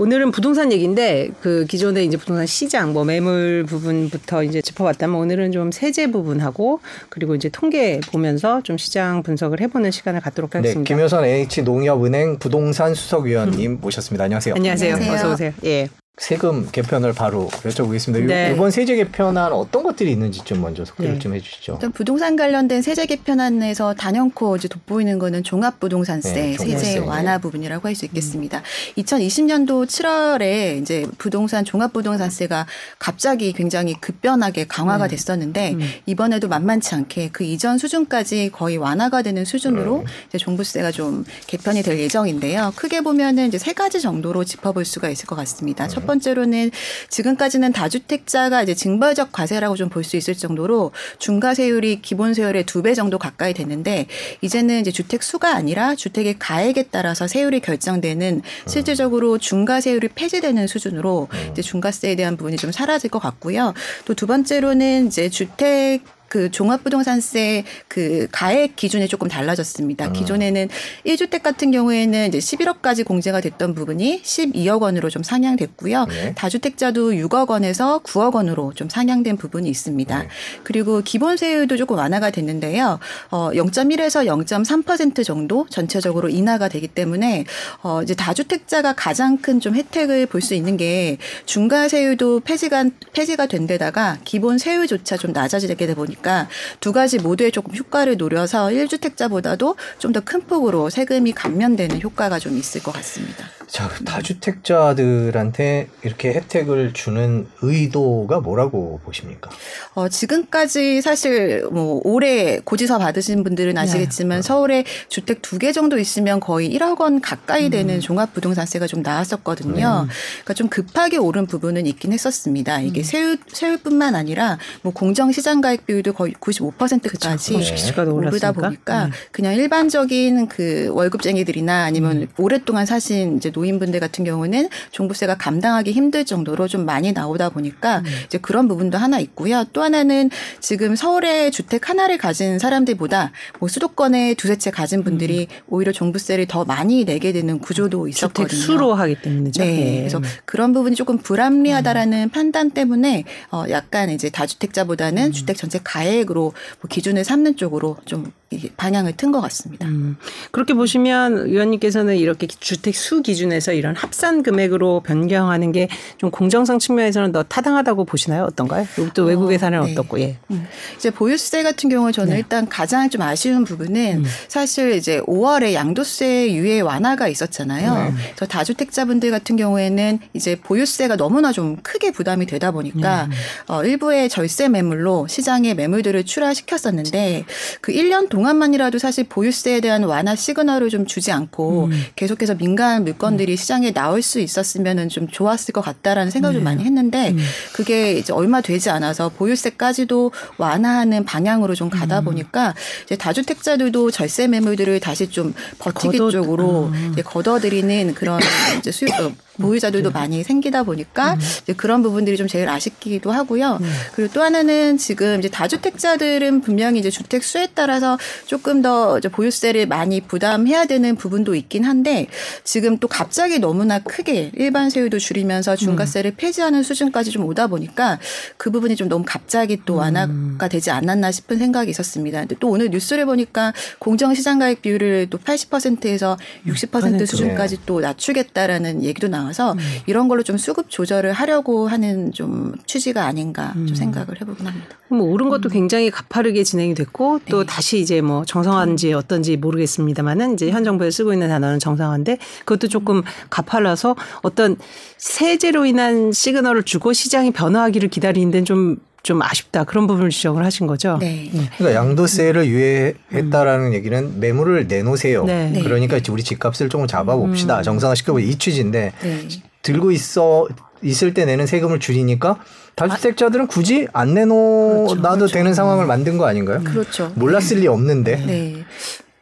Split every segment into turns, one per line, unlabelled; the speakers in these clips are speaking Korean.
오늘은 부동산 얘기인데 그 기존에 이제 부동산 시장 뭐 매물 부분부터 이제 짚어봤다면 오늘은 좀 세제 부분하고 그리고 이제 통계 보면서 좀 시장 분석을 해보는 시간을 갖도록
네,
하겠습니다.
김효선 NH 농협은행 부동산 수석위원님 모셨습니다. 안녕하세요.
안녕하세요.
안녕하세요.
어서 오세요. 예.
세금 개편을 바로 여쭤보겠습니다.
네.
이번 세제 개편안 어떤 것들이 있는지 좀 먼저 소개를
네.
좀 해주시죠.
일단 부동산 관련된 세제 개편안에서 단연코 이제 돋보이는 거는 종합부동산세
네,
세제. 완화 부분이라고 할 수 있겠습니다. 2020년도 7월에 이제 부동산 종합부동산세가 갑자기 굉장히 급변하게 강화가
네.
됐었는데
음.
이번에도 만만치 않게 그 이전 수준까지 거의 완화가 되는 수준으로 이제 종부세가 좀 개편이 될 예정인데요. 크게 보면은 이제 세 가지 정도로 짚어볼 수가 있을 것 같습니다. 첫 번째로는 지금까지는 다주택자가 이제 징벌적 과세라고 좀 볼 수 있을 정도로 중과세율이 기본세율의 두 배 정도 가까이 됐는데 이제는 이제 주택 수가 아니라 주택의 가액에 따라서 세율이 결정되는 실질적으로 중과세율이 폐지되는 수준으로 이제 중과세에 대한 부분이 좀 사라질 것 같고요. 또 두 번째로는 이제 주택 그 종합부동산세 그 가액 기준이 조금 달라졌습니다.
음.
기존에는 1주택 같은 경우에는 이제 11억까지 공제가 됐던 부분이 12억 원으로 좀 상향됐고요.
네.
다주택자도 6억 원에서 9억 원으로 좀 상향된 부분이 있습니다.
네.
그리고 기본세율도 조금 완화가 됐는데요. 어 0.1에서 0.3% 정도 전체적으로 인하가 되기 때문에 어 이제 다주택자가 가장 큰 좀 혜택을 볼 수 있는 게 중과세율도 폐지가 폐지가 된 데다가 기본 세율조차 좀 낮아지게 되다 보니까 두 가지 모두에 조금 효과를 노려서 1주택자보다도 좀 더 큰 폭으로 세금이 감면되는 효과가 좀 있을 것 같습니다.
자, 다주택자들한테 이렇게 혜택을 주는 의도가 뭐라고 보십니까?
어, 지금까지 사실 뭐 올해 고지서 받으신 분들은 아시겠지만
네.
서울에 주택 두 개 정도 있으면 거의 1억 원 가까이
음.
되는 종합부동산세가 좀 나왔었거든요.
네.
그러니까 좀 급하게 오른 부분은 있긴 했었습니다.
음.
이게 세율, 세율뿐만 아니라 뭐 공정 시장 가액 비율도 거의 95%까지
그쵸.
시가도
오르다. 보니까
음.
그냥 일반적인 그 월급쟁이들이나 아니면 오랫동안 사신 이제 노인분들 같은 경우는 종부세가 감당하기 힘들 정도로 좀 많이 나오다 보니까 이제 그런 부분도 하나 있고요. 또 하나는 지금 서울에 주택 하나를 가진 사람들보다 뭐 수도권에 두세 채 가진 분들이 오히려 종부세를 더 많이 내게 되는 구조도 있었거든요.
주택 수로 하기 때문이죠.
네.
예.
그래서 그런 부분이 조금 불합리하다라는 판단 때문에 어 약간 이제 다주택자보다는 주택 전체 가액으로 뭐 기준을 삼는 쪽으로 좀 방향을 튼 것 같습니다.
음, 그렇게 보시면 의원님께서는 이렇게 주택 수 기준에서 이런 합산 금액으로 변경하는 게 좀 공정성 측면에서는 더 타당하다고 보시나요? 어떤가요? 또 외국 예산은
네.
어떻고? 예.
음. 이제 보유세 같은 경우 저는
네.
일단 가장 좀 아쉬운 부분은
음.
사실 이제 5월에 양도세 유예 완화가 있었잖아요.
네.
그래서 다주택자분들 같은 경우에는 이제 보유세가 너무나 좀 크게 부담이 되다 보니까
네.
어, 일부의 절세 매물로 시장에 매물들을 출하시켰었는데 그 1년 동안 만이라도 사실 보유세에 대한 완화 시그널을 좀 주지 않고
음.
계속해서 민간 물건들이 시장에 나올 수 있었으면은 좀 좋았을 것 같다라는 생각을 좀
네.
많이 했는데
음.
그게 이제 얼마 되지 않아서 보유세까지도 완화하는 방향으로 좀 가다
음.
보니까 이제 다주택자들도 절세 매물들을 다시 좀 버티기
걷어-
쪽으로
아.
이제 걷어들이는 그런 이제 수요 어, 보유자들도 많이 생기다 보니까 이제 그런 부분들이 좀 제일 아쉽기도 하고요.
네.
그리고 또 하나는 지금 이제 다주택자들은 분명히 이제 주택 수에 따라서 조금 더 이제 보유세를 많이 부담해야 되는 부분도 있긴 한데 지금 또 갑자기 너무나 크게 일반 세율도 줄이면서 중과세를 폐지하는 수준까지 좀 오다 보니까 그 부분이 좀 너무 갑자기 또 완화가 되지 않았나 싶은 생각이 있었습니다. 근데 또 오늘 뉴스를 보니까 공정시장가액 비율을 또 80%에서 60% 수준까지 또 낮추겠다라는 얘기도 나와 서 이런 걸로 좀 수급 조절을 하려고 하는 좀 취지가 아닌가 좀 생각을 해보긴 합니다.
뭐 오른 것도 굉장히 가파르게 진행이 됐고 또
네.
다시 이제 뭐 정상화인지 어떤지 모르겠습니다만은 이제 현 정부에서 쓰고 있는 단어는 정상화인데 그것도 조금 가팔라서 어떤 세제로 인한 시그널을 주고 시장이 변화하기를 기다리는 데는 좀, 좀 아쉽다. 그런 부분을 지적을 하신 거죠.
네.
그러니까 양도세를 유예했다라는 얘기는 매물을 내놓으세요.
네.
네.
그러니까 우리 집값을 조금 잡아봅시다. 정상화 시켜보 이 취지인데
네.
들고 있어 있을 때 내는 세금을 줄이니까 다주택자들은 굳이 안 내놓아도
그렇죠.
되는 상황을 만든 거 아닌가요?
그렇죠.
몰랐을 리 없는데
네.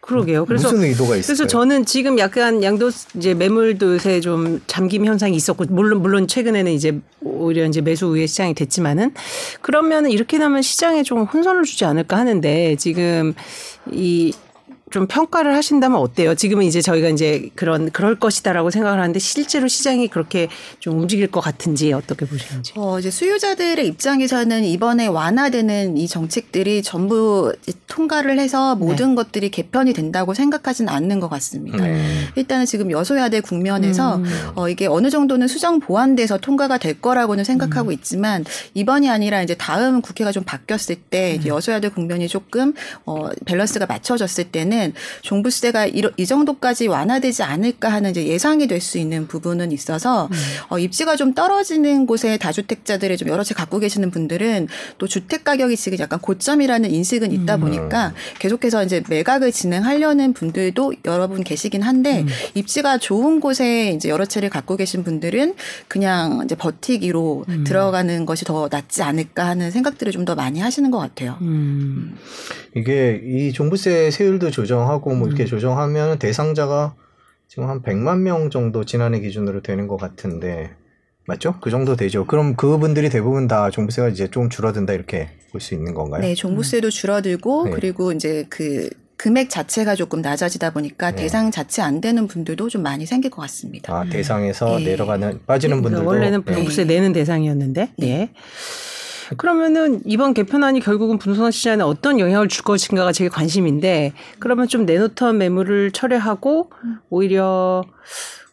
그러게요. 그래서
무슨 의도가 있을까요?
그래서 저는 지금 약간 양도 이제 매물도세 좀 잠김 현상이 있었고 물론 물론 최근에는 이제 오히려 이제 매수 우회 시장이 됐지만은 그러면 이렇게 되면 시장에 좀 혼선을 주지 않을까 하는데 지금 이 좀 평가를 하신다면 어때요? 지금은 이제 저희가 이제 그런 그럴 것이다라고 생각을 하는데 실제로 시장이 그렇게 좀 움직일 것 같은지 어떻게 보시는지.
어, 이제 수요자들의 입장에서는 이번에 완화되는 이 정책들이 전부 통과를 해서 모든 것들이 개편이 된다고 생각하지는 않는 것 같습니다.
네.
일단은 지금 여소야대 국면에서
음.
어, 이게 어느 정도는 수정 보완돼서 통과가 될 거라고는
음.
생각하고 있지만 이번이 아니라 이제 다음 국회가 좀 바뀌었을 때
음.
이제 여소야대 국면이 조금 어, 밸런스가 맞춰졌을 때는 종부세가 이, 이 정도까지 완화되지 않을까 하는 이제 예상이 될 수 있는 부분은 있어서
음.
어, 입지가 좀 떨어지는 곳에 다주택자들을 좀 여러 채 갖고 계시는 분들은 또 주택 가격이 지금 약간 고점이라는 인식은 있다
음.
보니까 계속해서 이제 매각을 진행하려는 분들도 여러분 계시긴 한데
음.
입지가 좋은 곳에 이제 여러 채를 갖고 계신 분들은 그냥 이제 버티기로
음.
들어가는 것이 더 낫지 않을까 하는 생각들을 좀 더 많이 하시는 것 같아요.
음.
이게 이 종부세 세율도 조 정하고 뭐 이렇게
음.
조정하면 대상자가 지금 한 100만 명 정도 지난해 기준으로 되는 것 같은데 맞죠? 그 정도 되죠. 그럼 그분들이 대부분 다 종부세가 이제 좀 줄어든다 이렇게 볼 수 있는 건가요?
네, 종부세도 줄어들고
네.
그리고 이제 그 금액 자체가 조금 낮아지다 보니까
네.
대상 자체 안 되는 분들도 좀 많이 생길 것 같습니다.
아 대상에서
네.
내려가는 빠지는
그러니까
분들도
원래는
네.
종부세 내는 대상이었는데. 예. 그러면은 이번 개편안이 결국은 부동산 시장에 어떤 영향을 줄 것인가가 제일 관심인데 그러면 좀 내놓던 매물을 철회하고 오히려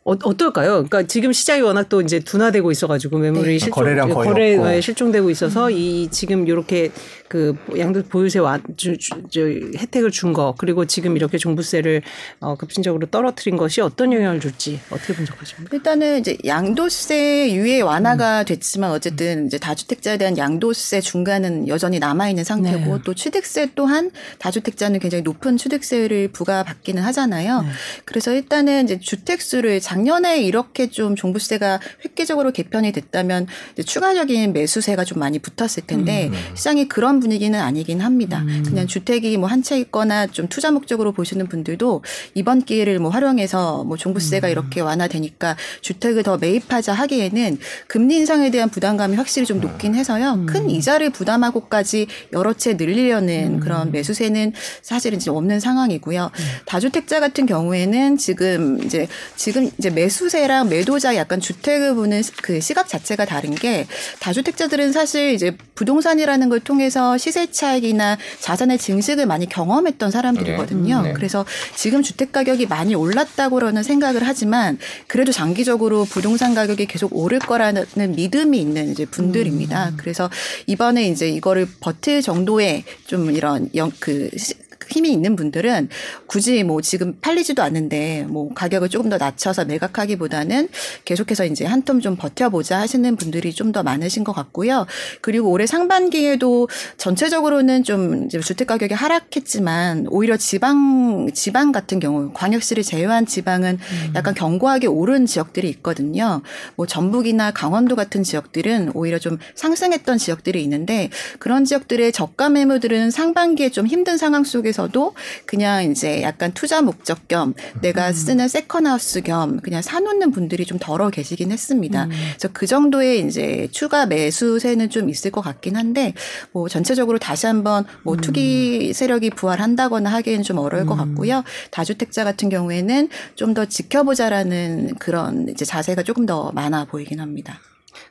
어, 어떨까요? 그러니까 지금 시장이 워낙 또 이제 둔화되고 있어가지고 매물이
네.
실종,
거래량 거의
거래
없고.
예, 실종되고 있어서 이 지금 이렇게 그 양도 보유세 완, 주, 주, 저 혜택을 준 거 그리고 지금 이렇게 종부세를 어, 급진적으로 떨어뜨린 것이 어떤 영향을 줄지 어떻게 분석하십니까?
일단은 이제 양도세 유예 완화가 됐지만 어쨌든 이제 다주택자에 대한 양도세 중간은 여전히 남아 있는 상태고
네.
또 취득세 또한 다주택자는 굉장히 높은 취득세를 부과받기는 하잖아요.
네.
그래서 일단은 이제 주택 수를 작년에 이렇게 좀 종부세가 획기적으로 개편이 됐다면 이제 추가적인 매수세가 좀 많이 붙었을 텐데 시장이 그런 분위기는 아니긴 합니다. 그냥 주택이 뭐 한 채 있거나 좀 투자 목적으로 보시는 분들도 이번 기회를 뭐 활용해서 뭐 종부세가 이렇게 완화되니까 주택을 더 매입하자 하기에는 금리 인상에 대한 부담감이 확실히 좀 높긴 해서요. 큰 이자를 부담하고까지 여러 채 늘리려는 그런 매수세는 사실은 지금 없는 상황이고요. 다주택자 같은 경우에는 지금 이제 지금 이제 매수세랑 매도자 약간 주택을 보는 그 시각 자체가 다른 게 다주택자들은 사실 이제 부동산이라는 걸 통해서 시세 차익이나 자산의 증식을 많이 경험했던 사람들이거든요.
네. 네.
그래서 지금 주택 가격이 많이 올랐다고는 생각을 하지만 그래도 장기적으로 부동산 가격이 계속 오를 거라는 믿음이 있는 이제 분들입니다. 그래서 이번에 이제 이거를 버틸 정도의 좀 이런 영, 그 시- 힘이 있는 분들은 굳이 뭐 지금 팔리지도 않는데 뭐 가격을 조금 더 낮춰서 매각하기보다는 계속해서 이제 한 텀 좀 버텨보자 하시는 분들이 좀 더 많으신 것 같고요. 그리고 올해 상반기에도 전체적으로는 좀 주택 가격이 하락했지만 오히려 지방 지방 같은 경우 광역시를 제외한 지방은 약간 견고하게 오른 지역들이 있거든요. 뭐 전북이나 강원도 같은 지역들은 오히려 좀 상승했던 지역들이 있는데 그런 지역들의 저가 매물들은 상반기에 좀 힘든 상황 속에 서도 그냥 이제 약간 투자 목적 겸 내가 쓰는 세컨하우스 겸 그냥 사놓는 분들이 좀 덜어 계시긴 했습니다. 그래서 그 정도의 이제 추가 매수세는 좀 있을 것 같긴 한데 뭐 전체적으로 다시 한번 뭐 투기 세력이 부활한다거나 하기에는 좀 어려울 것 같고요. 다주택자 같은 경우에는 좀 더 지켜보자라는 그런 이제 자세가 조금 더 많아 보이긴 합니다.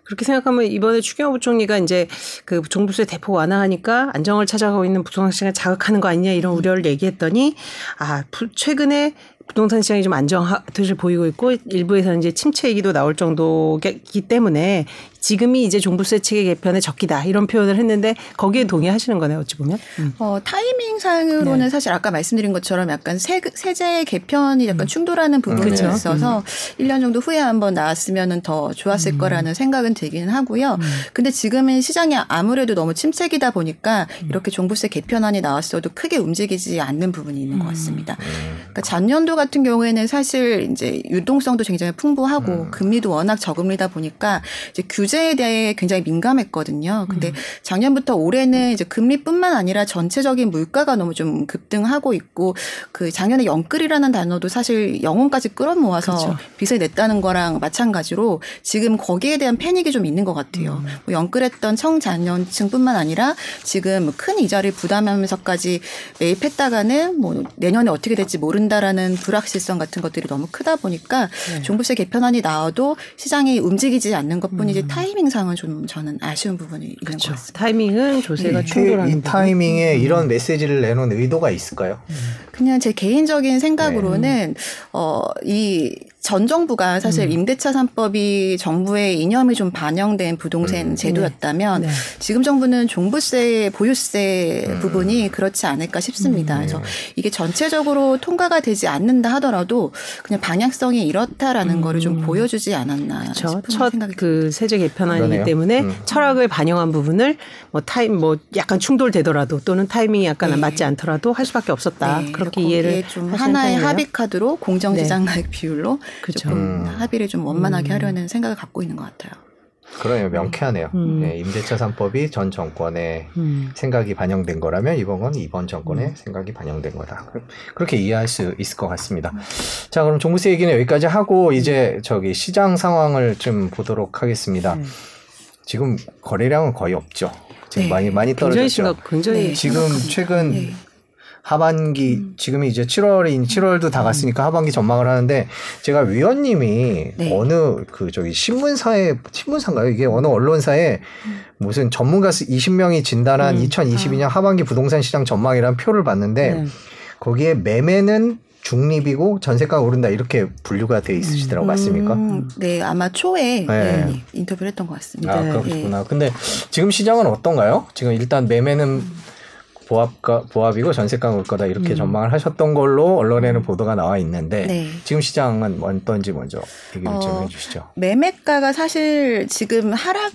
그렇게 생각하면 이번에 추경호 부총리가 이제 그 종부세 대폭 완화하니까 안정을 찾아가고 있는 부동산 시장을 자극하는 거 아니냐 이런 우려를 얘기했더니 아 부- 최근에 부동산 시장이 좀 안정듯이 보이고 있고 일부에서는 이제 침체 얘기도 나올 정도이기 때문에 지금이 이제 종부세 체계 개편의 적기다 이런 표현을 했는데 거기에 동의하시는 거네요 어찌 보면. 음.
어, 타이밍상으로는
네.
사실 아까 말씀드린 것처럼 약간 세, 세제 개편이 약간 충돌하는 부분이
그렇죠.
있어서 1년 정도 후에 한번 나왔으면 더 좋았을 거라는 생각은 들기는 하고요. 근데 지금은 시장이 아무래도 너무 침체기다 보니까 이렇게 종부세 개편안이 나왔어도 크게 움직이지 않는 부분이 있는 것 같습니다. 그러니까 전년도 같은 경우에는 사실 이제 유동성도 굉장히 풍부하고 금리도 워낙 저금리다 보니까 이제 규제 규제에 대해 굉장히 민감했거든요. 근데 작년부터 올해는 이제 금리뿐만 아니라 전체적인 물가가 너무 좀 급등하고 있고 그 작년에 영끌이라는 단어도 사실 영혼까지 끌어모아서
그렇죠.
빚을 냈다는 거랑 마찬가지로 지금 거기에 대한 패닉이 좀 있는 것 같아요. 뭐 영끌했던 청자년층뿐만 아니라 지금 큰 이자를 부담하면서까지 매입했다가는 뭐 내년에 어떻게 될지 모른다라는 불확실성 같은 것들이 너무 크다 보니까 종부세 개편안이 나와도 시장이 움직이지 않는 것뿐이지 타이밍상은 좀 저는 아쉬운 부분이 있는 것
그렇죠.
같습니다.
타이밍은 조세가
이,
충돌하는
이. 타이밍에 이런 메시지를 내놓은 의도가 있을까요?
그냥 제 개인적인 생각으로는
네.
어이 전 정부가 사실
음.
임대차 3법이 정부의 이념이 좀 반영된 부동산
음.
제도였다면
네.
지금 정부는 종부세, 보유세
음.
부분이 그렇지 않을까 싶습니다.
음.
그래서 이게 전체적으로 통과가 되지 않는다 하더라도 그냥 방향성이 이렇다라는 거를 좀 보여주지 않았나
그렇죠.
싶은
첫
생각이
그 세제 개편안이기
그러네요.
때문에
음.
철학을 반영한 부분을 뭐 타임 뭐 약간 충돌되더라도 또는 타이밍이 약간
네.
맞지 않더라도 할 수밖에 없었다.
네,
그렇게 이해를
좀 하나의. 합의 카드로 공정지장가액 비율로
그렇죠.
조금
음.
합의를 좀 원만하게
음.
하려는 생각을 갖고 있는 것 같아요.
그러네요. 명쾌하네요.
음.
네, 임대차 3법이 전 정권의
음.
생각이 반영된 거라면 이번 건 이번 정권의 생각이 반영된 거다. 그- 그렇게 이해할 수 있을 것 같습니다. 자, 그럼 종부세 얘기는 여기까지 하고 이제 저기 시장 상황을 좀 보도록 하겠습니다.
네.
지금 거래량은 거의 없죠. 지금
네.
많이 많이
굉장히
떨어졌죠.
심각, 굉장히
네.
지금
심각합니다.
최근
네.
하반기
음.
지금이 이제 7월인 7월도 다 갔으니까 하반기 전망을 하는데 제가 위원님이
네.
어느 그 저기 신문사에 신문사인가요? 이게 어느 언론사에 무슨 전문가 20명이 진단한
음.
2022년 하반기 부동산 시장 전망이라는 표를 봤는데
네.
거기에 매매는 중립이고 전세가 오른다 이렇게 분류가 돼 있으시더라고 맞습니까?
음, 네, 아마 초에
네.
네, 인터뷰를 했던 것 같습니다.
아
네.
그렇구나. 근데 지금 시장은 어떤가요? 지금 일단 매매는 보합가 보합이고 전세가 올 거다 이렇게
음.
전망을 하셨던 걸로 언론에는 보도가 나와 있는데
네.
지금 시장은 어떤지 먼저 얘기를 좀
어,
해주시죠.
매매가가 사실 지금 하락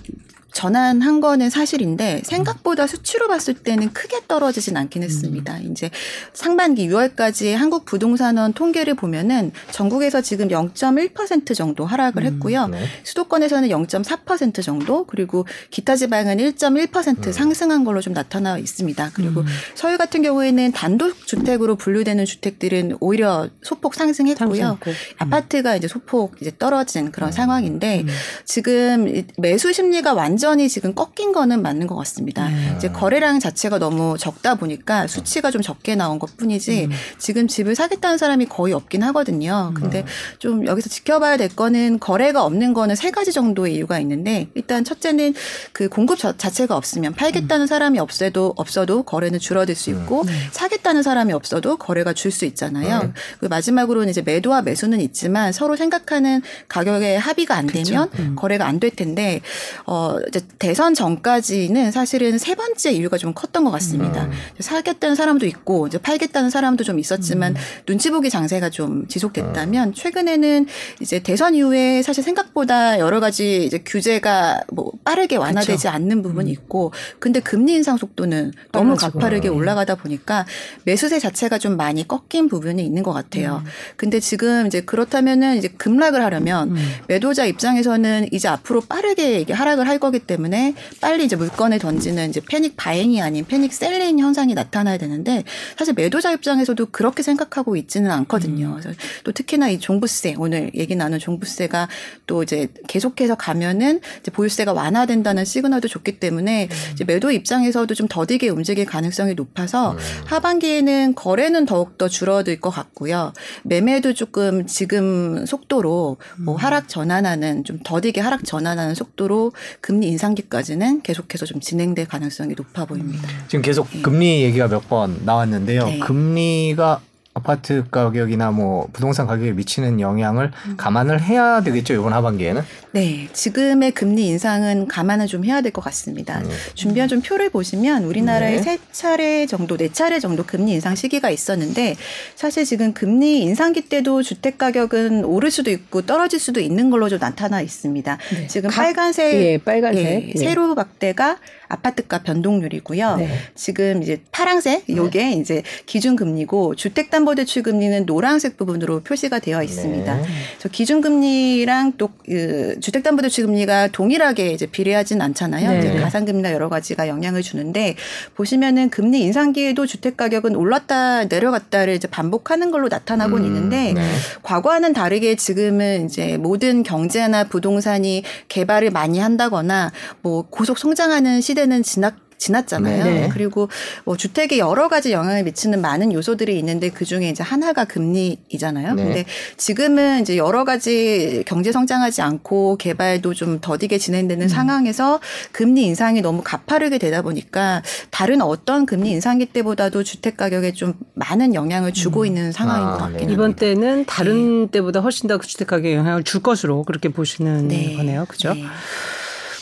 전환한 거는 사실인데 생각보다 수치로 봤을 때는 크게 떨어지진 않긴 했습니다. 이제 상반기 6월까지 한국 부동산원 통계를 보면은 전국에서 지금 0.1% 정도 하락을 했고요.
네.
수도권에서는 0.4% 정도 그리고 기타 지방은 1.1%
음.
상승한 걸로 좀 나타나 있습니다. 그리고
음.
서울 같은 경우에는 단독 주택으로 분류되는 주택들은 오히려 소폭 상승했고요.
상승했고.
아파트가 이제 소폭 이제 떨어진 그런
음.
상황인데
음.
지금 이 매수 심리가 완전 히 지금 꺾인 거는 맞는 것 같습니다.
네.
이제 거래량 자체가 너무 적다 보니까 수치가 좀 적게 나온 것 뿐이지
음.
지금 집을 사겠다는 사람이 거의 없긴 하거든요. 근데 좀 여기서 지켜봐야 될 거는 거래가 없는 거는 세 가지 정도의 이유가 있는데 일단 첫째는 그 공급 자, 자체가 없으면 팔겠다는 사람이 없어도 없어도 거래는 줄어들 수 있고
네.
사겠다는 사람이 없어도 거래가 줄 수 있잖아요.
네.
그 마지막으로는 이제 매도와 매수는 있지만 서로 생각하는 가격에 합의가 안 되면
음.
거래가 안 될 텐데 어 이제 대선 전까지는 사실은 세 번째 이유가 좀 컸던 것 같습니다.
음.
사겠다는 사람도 있고 이제 팔겠다는 사람도 좀 있었지만
음.
눈치 보기 장세가 좀 지속됐다면 최근에는 이제 대선 이후에 사실 생각보다 여러 가지 이제 규제가 뭐 빠르게 완화되지 않는 부분이 있고 근데 금리 인상 속도는 너무. 가파르게
음.
올라가다 보니까 매수세 자체가 좀 많이 꺾인 부분이 있는 것 같아요. 근데 지금 이제 그렇다면은 이제 급락을 하려면
음.
매도자 입장에서는 이제 앞으로 빠르게 이게 하락을 할 거기 때문에 빨리 이제 물건을 던지는 이제 패닉 바잉이 아닌 패닉 셀링 현상이 나타나야 되는데 사실 매도자 입장에서도 그렇게 생각하고 있지는 않거든요. 그래서 또 특히나 이 종부세 오늘 얘기 나눈 종부세가 또 이제 계속해서 가면은 이제 보유세가 완화된다는 시그널도 줬기 때문에 이제 매도 입장에서도 좀 더디게 움직일 가능성이 높아서
음.
하반기에는 거래는 더욱 더 줄어들 것 같고요. 매매도 조금 지금 속도로 뭐 하락 전환하는 좀 더디게 하락 전환하는 속도로 금리 인상기까지는 계속해서 좀 진행될 가능성이 높아 보입니다.
지금 계속 금리 얘기가 몇 번 나왔는데요.
네.
금리가 아파트 가격이나 뭐 부동산 가격에 미치는 영향을 감안을 해야 되겠죠 이번 하반기에는.
네, 지금의 금리 인상은 감안을 좀 해야 될 것 같습니다.
음.
준비한 좀 표를 보시면 우리나라에
네.
세 차례 정도, 네 차례 정도 금리 인상 시기가 있었는데 사실 지금 금리 인상기 때도 주택 가격은 오를 수도 있고 떨어질 수도 있는 걸로 좀 나타나 있습니다.
네.
지금
각-
빨간색,
예, 빨간색.
예,
예.
세로 박대가 아파트가 변동률이고요.
네.
지금 이제 파랑색 요게 이제 기준 금리고 주택 담 주택 담보 대출 금리는 노란색 부분으로 표시가 되어 있습니다.
네.
저 기준 금리랑 또 그 주택 담보 대출 금리가 동일하게 이제 비례하진 않잖아요.
네.
이제 가상 금리나 여러 가지가 영향을 주는데 보시면은 금리 인상기에도 주택 가격은 올랐다 내려갔다를 이제 반복하는 걸로 나타나곤
음,
있는데
네.
과거와는 다르게 지금은 이제 모든 경제나 부동산이 개발을 많이 한다거나 뭐 고속 성장하는 시대 는 지났 지났잖아요.
네.
그리고 뭐 주택에 여러 가지 영향을 미치는 많은 요소들이 있는데 그 중에 이제 하나가 금리이잖아요.
네.
근데 지금은 이제 여러 가지 경제 성장하지 않고 개발도 좀 더디게 진행되는
음.
상황에서 금리 인상이 너무 가파르게 되다 보니까 다른 어떤 금리 인상기 때보다도 주택 가격에 좀 많은 영향을 주고 있는 상황인
아,
것 같긴
네.
합니다.
이번 때는 다른 때보다 훨씬 더 주택 가격에 영향을 줄 것으로 그렇게 보시는
네.
거네요. 그죠?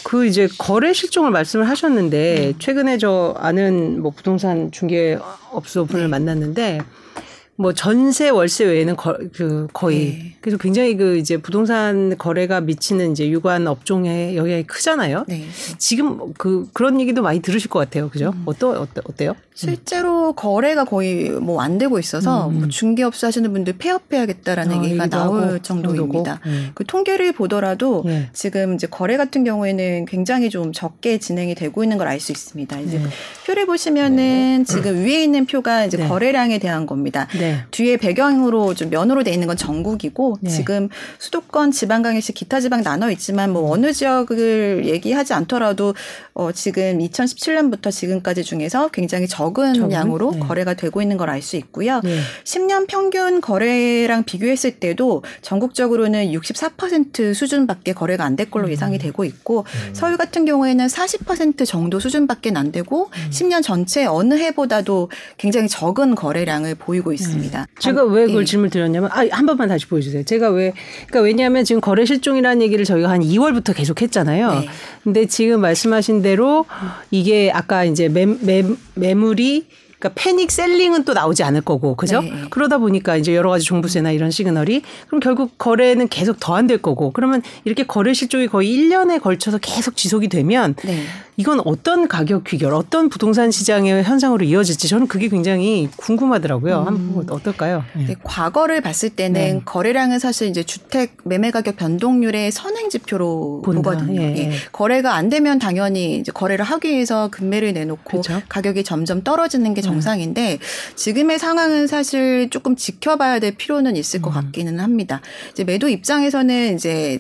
네.
그 이제 거래 실종을 말씀을 하셨는데 최근에 저 아는 뭐 부동산 중개업소 분을 만났는데 뭐 전세 월세 외에는 거, 그 거의
네.
그래서 굉장히 그 이제 부동산 거래가 미치는 이제 유관 업종에 영향이 크잖아요.
네.
지금 그 그런 얘기도 많이 들으실 것 같아요. 그죠? 어떠 어때 어때요?
실제로 거래가 거의 뭐 안 되고 있어서
음, 음.
뭐 중개업소 하시는 분들 폐업해야겠다라는
어,
얘기가 나올 정도입니다.
음.
그 통계를 보더라도
예.
지금 이제 거래 같은 경우에는 굉장히 좀 적게 진행이 되고 있는 걸 알 수 있습니다. 이제
네.
표를 보시면은 지금 위에 있는 표가 이제
네.
거래량에 대한 겁니다.
네.
뒤에 배경으로 좀 면으로 돼 있는 건 전국이고
네.
지금 수도권, 지방광역시, 기타 지방 나눠 있지만 뭐 어느 지역을 얘기하지 않더라도 어 지금 2017년부터 지금까지 중에서 굉장히 적은
적은?
양으로
네.
거래가 되고 있는 걸 알 수 있고요.
네.
10년 평균 거래랑 비교했을 때도 전국적으로는 64% 수준밖에 거래가 안 될 걸로 예상이 되고 있고
음.
서울 같은 경우에는 40% 정도 수준밖에 안 되고 10년 전체 어느 해보다도 굉장히 적은 거래량을 보이고 있습니다.
제가 왜 그걸
예.
질문 드렸냐면 아, 한 번만 다시 보여주세요. 제가 왜 그러니까 왜냐하면 지금 거래 실종이라는 얘기를 저희가 한 2월부터 계속 했잖아요.
네.
근데 지금 말씀하신 대로 이게 아까 이제 매, 매, 매물이 그러니까 패닉 셀링은 또 나오지 않을 거고 그죠?
네.
그러다 보니까 이제 여러 가지 종부세나 이런 시그널이 그럼 결국 거래는 계속 더 안 될 거고 그러면 이렇게 거래 실종이 거의 1년에 걸쳐서 계속 지속이 되면
네.
이건 어떤 가격 귀결, 어떤 부동산 시장의 현상으로 이어질지 저는 그게 굉장히 궁금하더라고요. 한번 어떨까요?
네, 과거를 봤을 때는
네.
거래량은 사실 이제 주택 매매 가격 변동률의 선행 지표로
본다.
보거든요.
예,
예.
예.
거래가 안 되면 당연히 이제 거래를 하기 위해서 금매를 내놓고
그쵸.
가격이 점점 떨어지는 게 정상인데 지금의 상황은 사실 조금 지켜봐야 될 필요는 있을
음.
것 같기는 합니다. 이제 매도 입장에서는 이제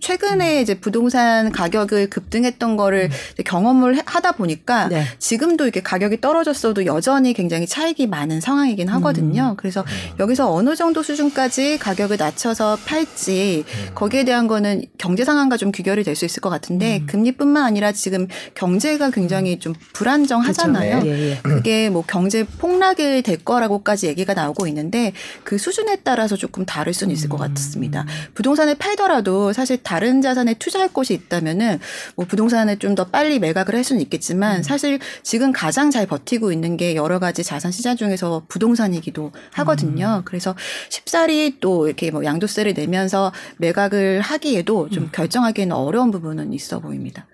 최근에 이제 부동산 가격을 급등했던 거를 이제 경험을 해- 하다 보니까
음. 네.
지금도 이렇게 가격이 떨어졌어도 여전히 굉장히 차익이 많은 상황이긴 하거든요. 그래서 여기서 어느 정도 수준까지 가격을 낮춰서 팔지 거기에 대한 거는 경제 상황과 좀 귀결이 될 수 있을 것 같은데 금리뿐만 아니라 지금 경제가 굉장히 좀 불안정하잖아요.
그렇죠. 예, 예.
그게 뭐 경제 폭락이 될 거라고까지 얘기가 나오고 있는데 그 수준에 따라서 조금 다를 수는 있을 것 같습니다. 부동산을 팔더라도 사실 다른 자산에 투자할 곳이 있다면은 뭐 부동산을 좀더 빨리 매각을 할 수는 있겠지만 사실 지금 가장 잘 버티고 있는 게 여러 가지 자산 시장 중에서 부동산이기도 하거든요. 그래서 쉽사리 또 이렇게 뭐 양도세를 내면서 매각을 하기에도 좀 결정하기에는 어려운 부분은 있어 보입니다.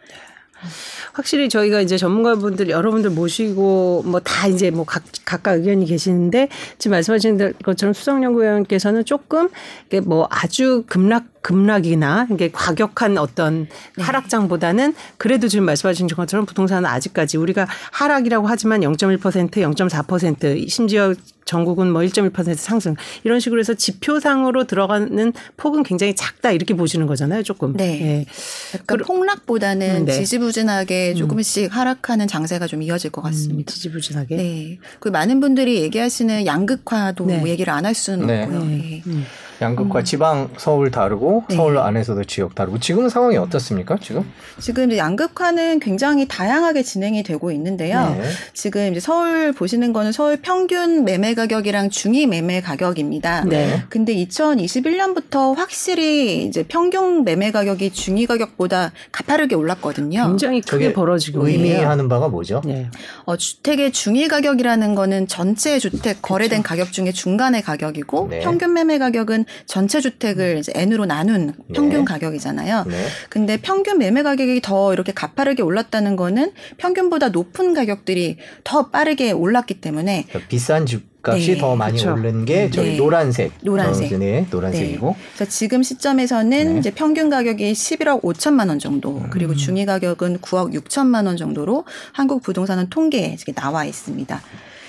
확실히 저희가 이제 전문가분들 여러분들 모시고 뭐 다 이제 뭐 각, 각각 의견이 계시는데 지금 말씀하신 것처럼 수석연구위원께서는 조금 이게 뭐 아주 급락 급락이나 이게 과격한 어떤 하락장보다는 그래도 지금 말씀하신 것처럼 부동산은 아직까지 우리가 하락이라고 하지만 0.1% 0.4% 심지어 전국은 뭐 1.1% 상승 이런 식으로 해서 지표상으로 들어가는 폭은 굉장히 작다 이렇게 보시는 거잖아요 조금.
네.
예.
약간 폭락보다는
음, 네.
지지부진하게 조금씩 하락하는 장세가 좀 이어질 것
음,
같습니다.
지지부진하게.
네. 그 많은 분들이 얘기하시는 양극화도
네.
얘기를 안 할 수는
네.
없고요.
네.
네.
음.
양극화 지방 서울 다르고
네.
서울 안에서도 지역 다르고 지금 상황이 어떻습니까? 지금?
지금 양극화는 굉장히 다양하게 진행이 되고 있는데요.
네.
지금 이제 서울 보시는 거는 서울 평균 매매 가격이랑 중위 매매 가격입니다.
네.
근데 2021년부터 확실히 이제 평균 매매 가격이 중위 가격보다 가파르게 올랐거든요.
굉장히 크게 벌어지고.
의미하는 바가 뭐죠?
네.
어, 주택의 중위 가격이라는 거는 전체 주택 거래된 가격 중에 중간의 가격이고
네.
평균 매매 가격은 전체 주택을 이제 n으로 나눈 평균
네.
가격이잖아요.
네.
근데 평균 매매 가격이 더 이렇게 가파르게 올랐다는 거는 평균보다 높은 가격들이 더 빠르게 올랐기 때문에
그러니까 비싼 집 집값이
네,
더 많이
그렇죠.
오른 게 저희
네.
노란색.
노란색.
어, 네, 노란색이고.
그래서 지금 시점에서는
네.
이제 평균 가격이 11억 5천만 원 정도,
음.
그리고 중위 가격은 9억 6천만 원 정도로 한국 부동산은 통계에 이렇게 나와 있습니다.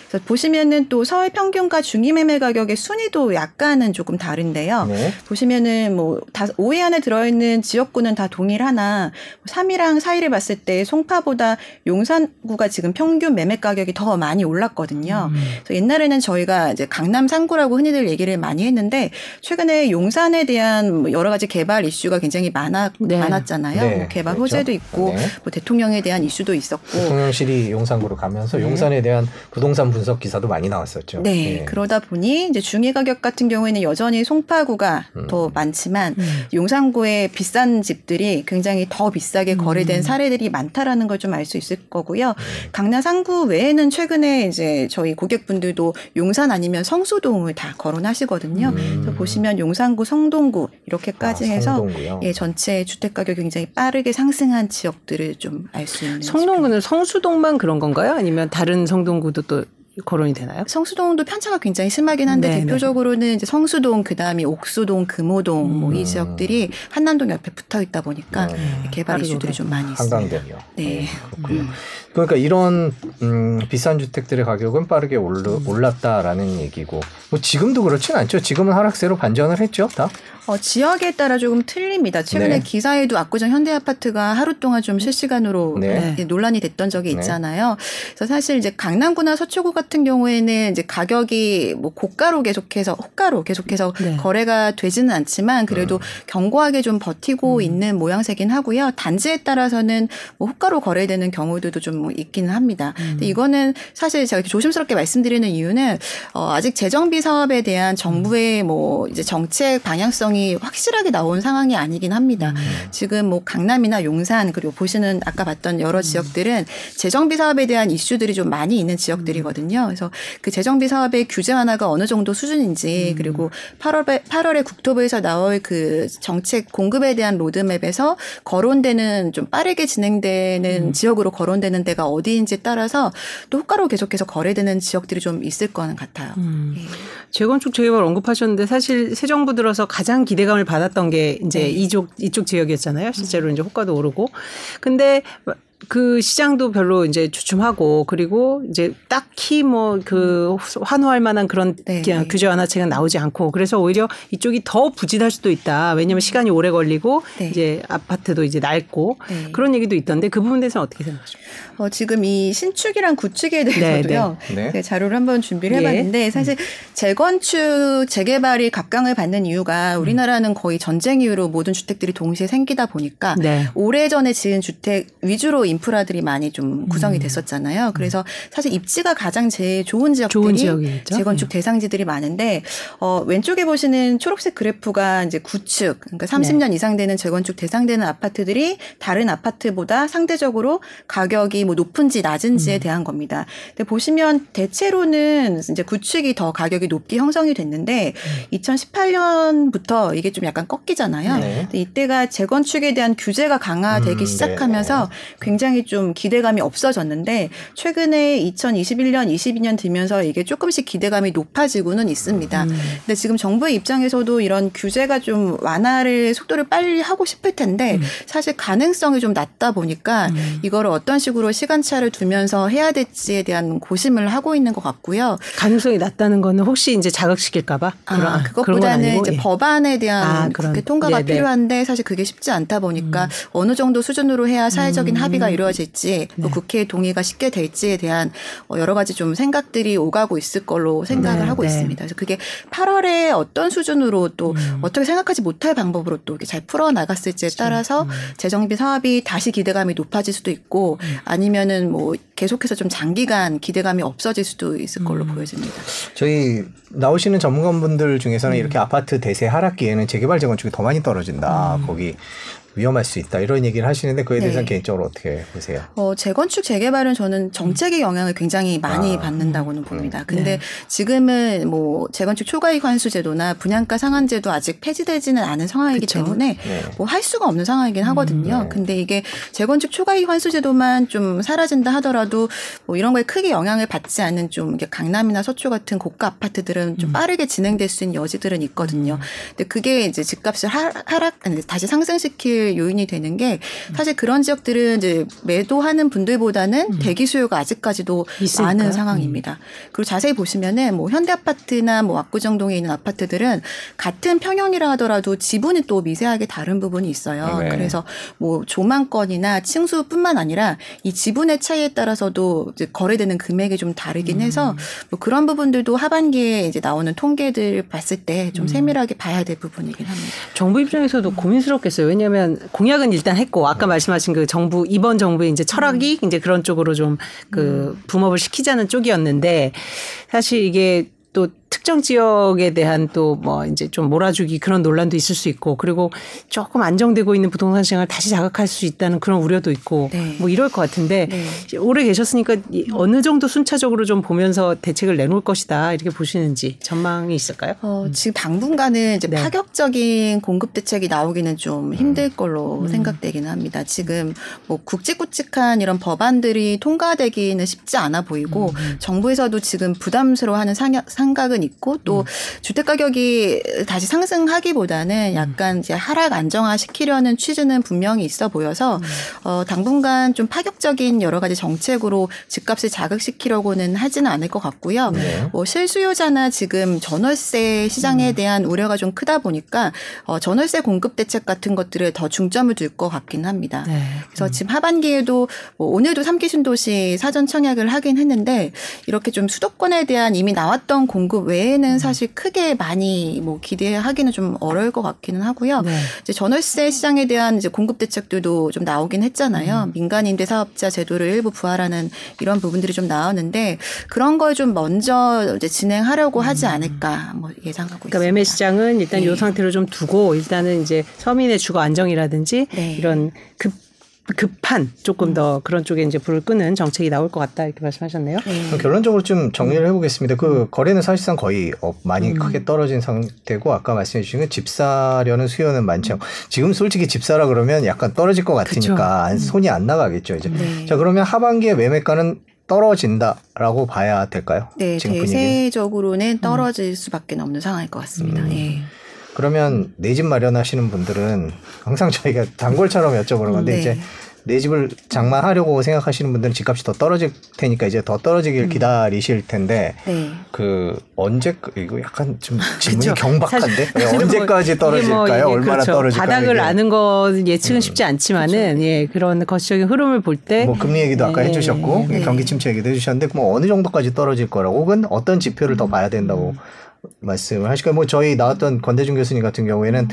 그래서 보시면은 또 서울 평균과 중위 매매 가격의 순위도 약간은 조금 다른데요.
네.
보시면은 뭐다 5위 안에 들어있는 지역구는 다 동일하나 3위랑 4위를 봤을 때 송파보다 용산구가 지금 평균 매매 가격이 더 많이 올랐거든요.
음.
그래서 옛날에는 저희가 이제 강남 상구라고 흔히들 얘기를 많이 했는데 최근에 용산에 대한 뭐 여러 가지 개발 이슈가 굉장히 많았,
네.
많았잖아요.
네,
뭐 개발
그렇죠.
호재도 있고
네.
뭐 대통령에 대한 이슈도 있었고
대통령실이 용산구로 가면서
네.
용산에 대한 부동산 분석 기사도 많이 나왔었죠.
네, 그러다 보니 이제 중위 가격 같은 경우에는 여전히 송파구가
음.
더 많지만
음.
용산구의 비싼 집들이 굉장히 더 비싸게
음.
거래된 사례들이 많다라는 걸 좀 알 수 있을 거고요. 강남 상구 외에는 최근에 이제 저희 고객분들도 용산 아니면 성수동을 다 거론하시거든요.
음.
그래서 보시면 용산구, 성동구 이렇게까지
아,
해서. 예, 전체 주택 가격이 굉장히 빠르게 상승한 지역들을 좀 알 수 있는
성동구는 성수동만 그런 건가요? 아니면 다른 성동구도 또 거론이 되나요?
성수동도 편차가 굉장히 심하긴 한데
네네.
대표적으로는 이제 성수동 그다음에 옥수동, 금호동 뭐
음.
이 지역들이 한남동 옆에 붙어 있다 보니까
음.
개발 이슈들이 좀 많이 있습니다.
한강대요.
네.
그렇군요. 그러니까 이런 음, 비싼 주택들의 가격은 빠르게 올르, 올랐다라는 얘기고 뭐 지금도 그렇진 않죠. 지금은 하락세로 반전을 했죠, 다.
어, 지역에 따라 조금 틀립니다. 최근에
네.
기사에도 압구정 현대아파트가 하루 동안 좀 실시간으로
네.
예, 논란이 됐던 적이
네.
있잖아요. 그래서 사실 이제 강남구나 서초구 같은 경우에는 이제 가격이 뭐 고가로 계속해서 호가로 계속해서
네.
거래가 되지는 않지만 그래도 견고하게 좀 버티고 있는 모양새긴 하고요. 단지에 따라서는 뭐 호가로 거래되는 경우들도 좀 있기는 합니다. 근데 이거는 사실 제가 이렇게 조심스럽게 말씀드리는 이유는 어, 아직 재정비 사업에 대한 정부의 뭐 이제 정책 방향성이 확실하게 나온 상황이 아니긴 합니다. 지금 뭐 강남이나 용산 그리고 보시는 아까 봤던 여러 지역들은 재정비 사업에 대한 이슈들이 좀 많이 있는 지역들이거든요. 그래서 그 재정비 사업의 규제 완화가 어느 정도 수준인지 그리고 8월에 8월에 국토부에서 나올 그 정책 공급에 대한 로드맵에서 거론되는 좀 빠르게 진행되는 지역으로 거론되는 데가 어디인지 따라서 또 호가로 계속해서 거래되는 지역들이 좀 있을 거는 같아요.
음.
예.
재건축 재개발 언급하셨는데 사실 새 정부 들어서 가장 기대감을 받았던 게 이제
네.
이쪽 이쪽 지역이었잖아요. 실제로 이제 호가도 오르고. 근데 그 시장도 별로 이제 주춤하고 그리고 이제 딱히 뭐 그 환호할 만한 그런
네.
그냥 규제 완화책은 나오지 않고 그래서 오히려 이쪽이 더 부진할 수도 있다. 왜냐하면 시간이 오래 걸리고
네.
이제 아파트도 이제 낡고
네.
그런 얘기도 있던데 그 부분에 대해서는 어떻게 생각하십니까?
어, 지금 이 신축이랑 구축에 대해서도요.
네, 네.
제가 자료를 한번 준비를
예.
해봤는데 사실 재건축 재개발이 각광을 받는 이유가 우리나라는 거의 전쟁 이후로 모든 주택들이 동시에 생기다 보니까
네.
오래 전에 지은 주택 위주로 인프라들이 많이 좀 구성이 됐었잖아요. 그래서 사실 입지가 가장 제일 좋은 지역들이
좋은.
재건축 대상지들이 많은데 어, 왼쪽에 보시는 초록색 그래프가 이제 구축 그러니까 30년 이상 되는 재건축 대상되는 아파트들이 다른 아파트보다 상대적으로 가격이 뭐 높은지 낮은지에 대한 겁니다. 근데 보시면 대체로는 이제 구축이 더 가격이 높게 형성이 됐는데 2018년부터 이게 좀 약간 꺾이잖아요.
네.
이때가 재건축에 대한 규제가 강화되기
음,
시작하면서 굉장히 좀 기대감이 없어졌는데 최근에 2021년, 22년 들면서 이게 조금씩 기대감이 높아지고는 있습니다.
음.
근데 지금 정부의 입장에서도 이런 규제가 좀 완화를 속도를 빨리 하고 싶을 텐데
음.
사실 가능성이 좀 낮다 보니까 이거를 어떤 식으로 시간차를 두면서 해야 될지에 대한 고심을 하고 있는 것 같고요.
가능성이 낮다는 거는 혹시 이제 자극시킬까봐
아,
건
그것보다는 이제
예.
법안에 대한
아, 그런-
국회 통과가
네네. 음.
필요한데 사실 그게 쉽지 않다 보니까 어느 정도 수준으로 해야 사회적인 합의가 이루어질지 또
네.
국회 동의가 쉽게 될지에 대한 어, 여러 가지 좀 생각들이 오가고 있을 걸로 생각을
네,
하고
네.
있습니다. 그래서 그게 8월에 어떤 수준으로 또
음.
어떻게 생각하지 못할 방법으로 또 잘 풀어 나갔을지에 따라서
음.
재정비 사업이 다시 기대감이 높아질 수도 있고 아니면은 뭐 계속해서 좀 장기간 기대감이 없어질 수도 있을 걸로
음.
보여집니다.
저희 나오시는 전문가분들 중에서는
음.
이렇게 아파트 대세 하락기에는 재개발 재건축이 더 많이 떨어진다.
음.
거기 위험할 수 있다 이런 얘기를 하시는데 그에 대해서는
네.
개인적으로 어떻게 보세요?
어, 재건축 재개발은 저는 정책의 영향을 굉장히 많이
아.
받는다고는 봅니다. 근데
네.
지금은 뭐 재건축 초과이익 환수 제도나 분양가 상한제도 아직 폐지되지는 않은 상황이기
그쵸.
때문에
네.
뭐할 수가 없는 상황이긴 하거든요.
네.
근데 이게 재건축 초과이익 환수 제도만 좀 사라진다 하더라도 뭐 이런 거에 크게 영향을 받지 않는 좀 이게 강남이나 서초 같은 고가 아파트들은 좀 빠르게 진행될 수 있는 여지들은 있거든요. 근데 그게 이제 집값을 하, 하락 다시 상승시킬 요인이 되는 게 사실 그런 지역들은 이제 매도하는 분들보다는 대기 수요가 아직까지도
있으니까.
많은 상황입니다. 그리고 자세히 보시면은 뭐 현대 아파트나 뭐 압구정동에 있는 아파트들은 같은 평형이라 하더라도 지분이 또 미세하게 다른 부분이 있어요.
네.
그래서 뭐 조망권이나 층수뿐만 아니라 이 지분의 차이에 따라서도 이제 거래되는 금액이 좀 다르긴 해서 뭐 그런 부분들도 하반기에 이제 나오는 통계들 봤을 때 좀 세밀하게 봐야 될 부분이긴 합니다.
정부 입장에서도 고민스럽겠어요. 왜냐하면 공약은 일단 했고 아까 말씀하신 그 정부 이번 정부의 이제 철학이 이제 그런 쪽으로 좀 그 붐업을 시키자는 쪽이었는데 사실 이게 또 특정 지역에 대한 또 뭐 이제 좀 몰아주기 그런 논란도 있을 수 있고 그리고 조금 안정되고 있는 부동산 시장을 다시 자극할 수 있다는 그런 우려도 있고
네.
뭐 이럴 것 같은데
네.
오래 계셨으니까 이 어느 정도 순차적으로 좀 보면서 대책을 내놓을 것이다 이렇게 보시는지 전망이 있을까요?
어, 지금 당분간은 이제
네.
파격적인 공급 대책이 나오기는 좀 힘들 걸로
음.
생각되기는 합니다. 지금 뭐 굵직굵직한 이런 법안들이 통과되기는 쉽지 않아 보이고
음.
정부에서도 지금 부담스러워하는 상여- 상각은 있고
음.
또 주택 가격이 다시 상승하기보다는 약간 이제 하락 안정화 시키려는 취지는 분명히 있어 보여서 어, 당분간 좀 파격적인 여러 가지 정책으로 집값을 자극시키려고는 하지는 않을 것 같고요.
네.
뭐 실수요자나 지금 전월세 시장에 대한 우려가 좀 크다 보니까 어, 전월세 공급 대책 같은 것들에 더 중점을 둘 것 같긴 합니다.
네.
그래서 지금 하반기에도 뭐 오늘도 삼기 신도시 사전 청약을 하긴 했는데 이렇게 좀 수도권에 대한 이미 나왔던 공급 외에는 사실 크게 많이 뭐 기대하기는 좀 어려울 것 같기는 하고요.
네.
이제 전월세 시장에 대한 이제 공급 대책들도 좀 나오긴 했잖아요. 민간 임대 사업자 제도를 일부 부활하는 이런 부분들이 좀 나오는데 그런 걸 좀 먼저 이제 진행하려고 하지 않을까 뭐 예상하고
그러니까
있습니다.
매매 시장은 일단
네.
이 상태로 좀 두고 일단은 이제 서민의 주거 안정이라든지
네.
이런 급 급한 조금 더 그런 쪽에 이제 불을 끄는 정책이 나올 것 같다 이렇게 말씀하셨네요.
네.
그럼 결론적으로 좀 정리를 해보겠습니다. 그 거래는 사실상 거의 어, 많이
음.
크게 떨어진 상태고 아까 말씀해 주신 건 집 사려는 수요는 많지 않고 지금 솔직히 집 사라 그러면 약간 떨어질 것 같으니까
그쵸.
안- 손이 안 나가겠죠 이제.
네.
자 그러면 하반기에 매매가는 떨어진다라고 봐야 될까요?
네. 대세적으로는 떨어질 수밖에 없는 상황일 것 같습니다.
음.
예.
그러면 내 집 마련하시는 분들은 항상 저희가 단골처럼 여쭤보는 건데
네.
이제 내 집을 장만하려고 생각하시는 분들은 집값이 더 떨어질 테니까 이제 더 떨어지길
음.
기다리실 텐데
네.
그 언제 이거 약간 좀 질문이
그쵸.
경박한데 예,
사실은 뭐
언제까지
이게
떨어질까요?
뭐
얼마나
그렇죠.
떨어질까요?
바닥을
이게?
아는 건 예측은 쉽지 않지만은 예 그런 거시적인 흐름을 볼 때
뭐 금리 얘기도 아까
네.
해주셨고
네.
경기 침체 얘기도 해주셨는데 뭐 어느 정도까지 떨어질 거라고 혹은 어떤 지표를 더 봐야 된다고
음.
말씀을 하실까요? 뭐 저희 나왔던 권대중 교수님 같은 경우에는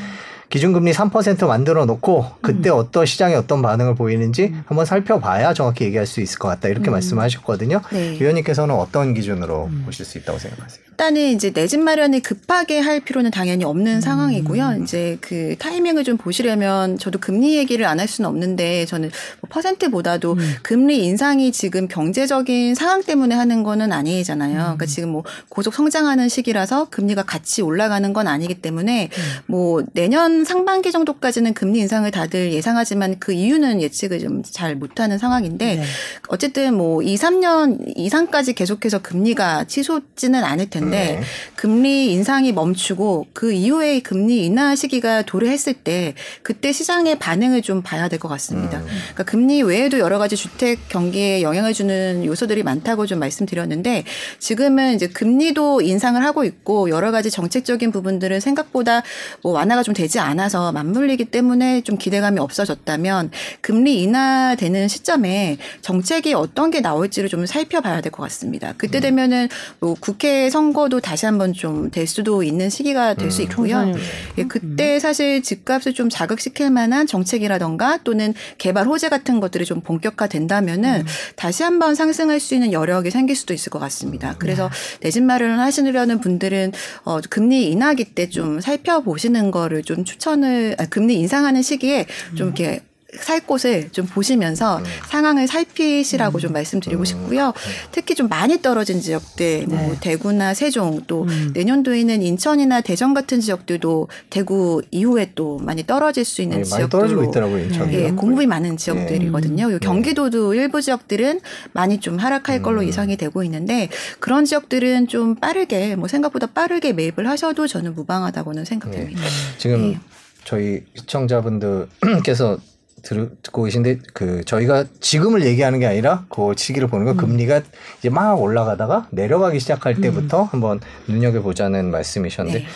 기준금리 3% 만들어 놓고 그때
음.
어떤 시장에 어떤 반응을 보이는지 한번 살펴봐야 정확히 얘기할 수 있을 것 같다 이렇게 말씀하셨거든요.
네.
위원님께서는 어떤 기준으로
음.
보실 수 있다고 생각하세요?
일단은 이제 내 집 마련을 급하게 할 필요는 당연히 없는 상황이고요. 이제 그 타이밍을 좀 보시려면 저도 금리 얘기를 안 할 수는 없는데 저는 뭐 퍼센트보다도 금리 인상이 지금 경제적인 상황 때문에 하는 거는 아니잖아요. 그러니까 지금 뭐 고속 성장하는 시기라서 금리가 같이 올라가는 건 아니기 때문에 뭐 내년 상반기 정도까지는 금리 인상을 다들 예상하지만 그 이유는 예측을 좀 잘 못하는 상황인데
네.
어쨌든 뭐 2, 3년 이상까지 계속해서 금리가 치솟지는 않을 텐데
네.
금리 인상이 멈추고 그 이후에 금리 인하 시기가 도래했을 때 그때 시장의 반응을 좀 봐야 될 것 같습니다.
음.
그러니까 금리 외에도 여러 가지 주택 경기에 영향을 주는 요소들이 많다고 좀 말씀드렸는데 지금은 이제 금리도 인상을 하고 있고 여러 가지 정책적인 부분들은 생각보다 뭐 완화가 좀 되지 않아서 맞물리기 때문에 좀 기대감이 없어졌다면 금리 인하되는 시점에 정책이 어떤 게 나올지를 좀 살펴봐야 될 것 같습니다. 그때 되면은 뭐 국회 선거 선거도 다시 한번 좀 될 수도 있는 시기가 될수
음.
있고요. 예, 그때 사실 집값을 좀 자극시킬 만한 정책이라던가 또는 개발 호재 같은 것들이 좀 본격화된다면은
음.
다시 한번 상승할 수 있는 여력이 생길 수도 있을 것 같습니다. 그래서
네.
내집 마련을 하시려는 분들은 어, 금리 인하기 때 좀 살펴보시는 거를 좀 추천을 아, 금리 인상하는 시기에 좀 이렇게 살 곳을 좀 보시면서
음.
상황을 살피시라고 좀 말씀드리고 싶고요. 특히 좀 많이 떨어진 지역들, 뭐
네.
대구나 세종 또
음.
내년도에는 인천이나 대전 같은 지역들도 대구 이후에 또 많이 떨어질 수 있는
네,
지역들로
떨어지고 있더라고요 인천이.
예, 공급이 많은 지역들이거든요. 요 경기도도 일부 지역들은 많이 좀 하락할 걸로
음.
예상이 되고 있는데 그런 지역들은 좀 빠르게 뭐 생각보다 빠르게 매입을 하셔도 저는 무방하다고는 생각됩니다.
지금
네.
저희 시청자분들께서 들, 듣고 계신데 그 저희가 지금을 얘기하는 게 아니라 그 시기를 보는 건 금리가 이제 막 올라가다가 내려가기 시작할 때부터 한번 눈여겨 보자는 말씀이셨는데
네.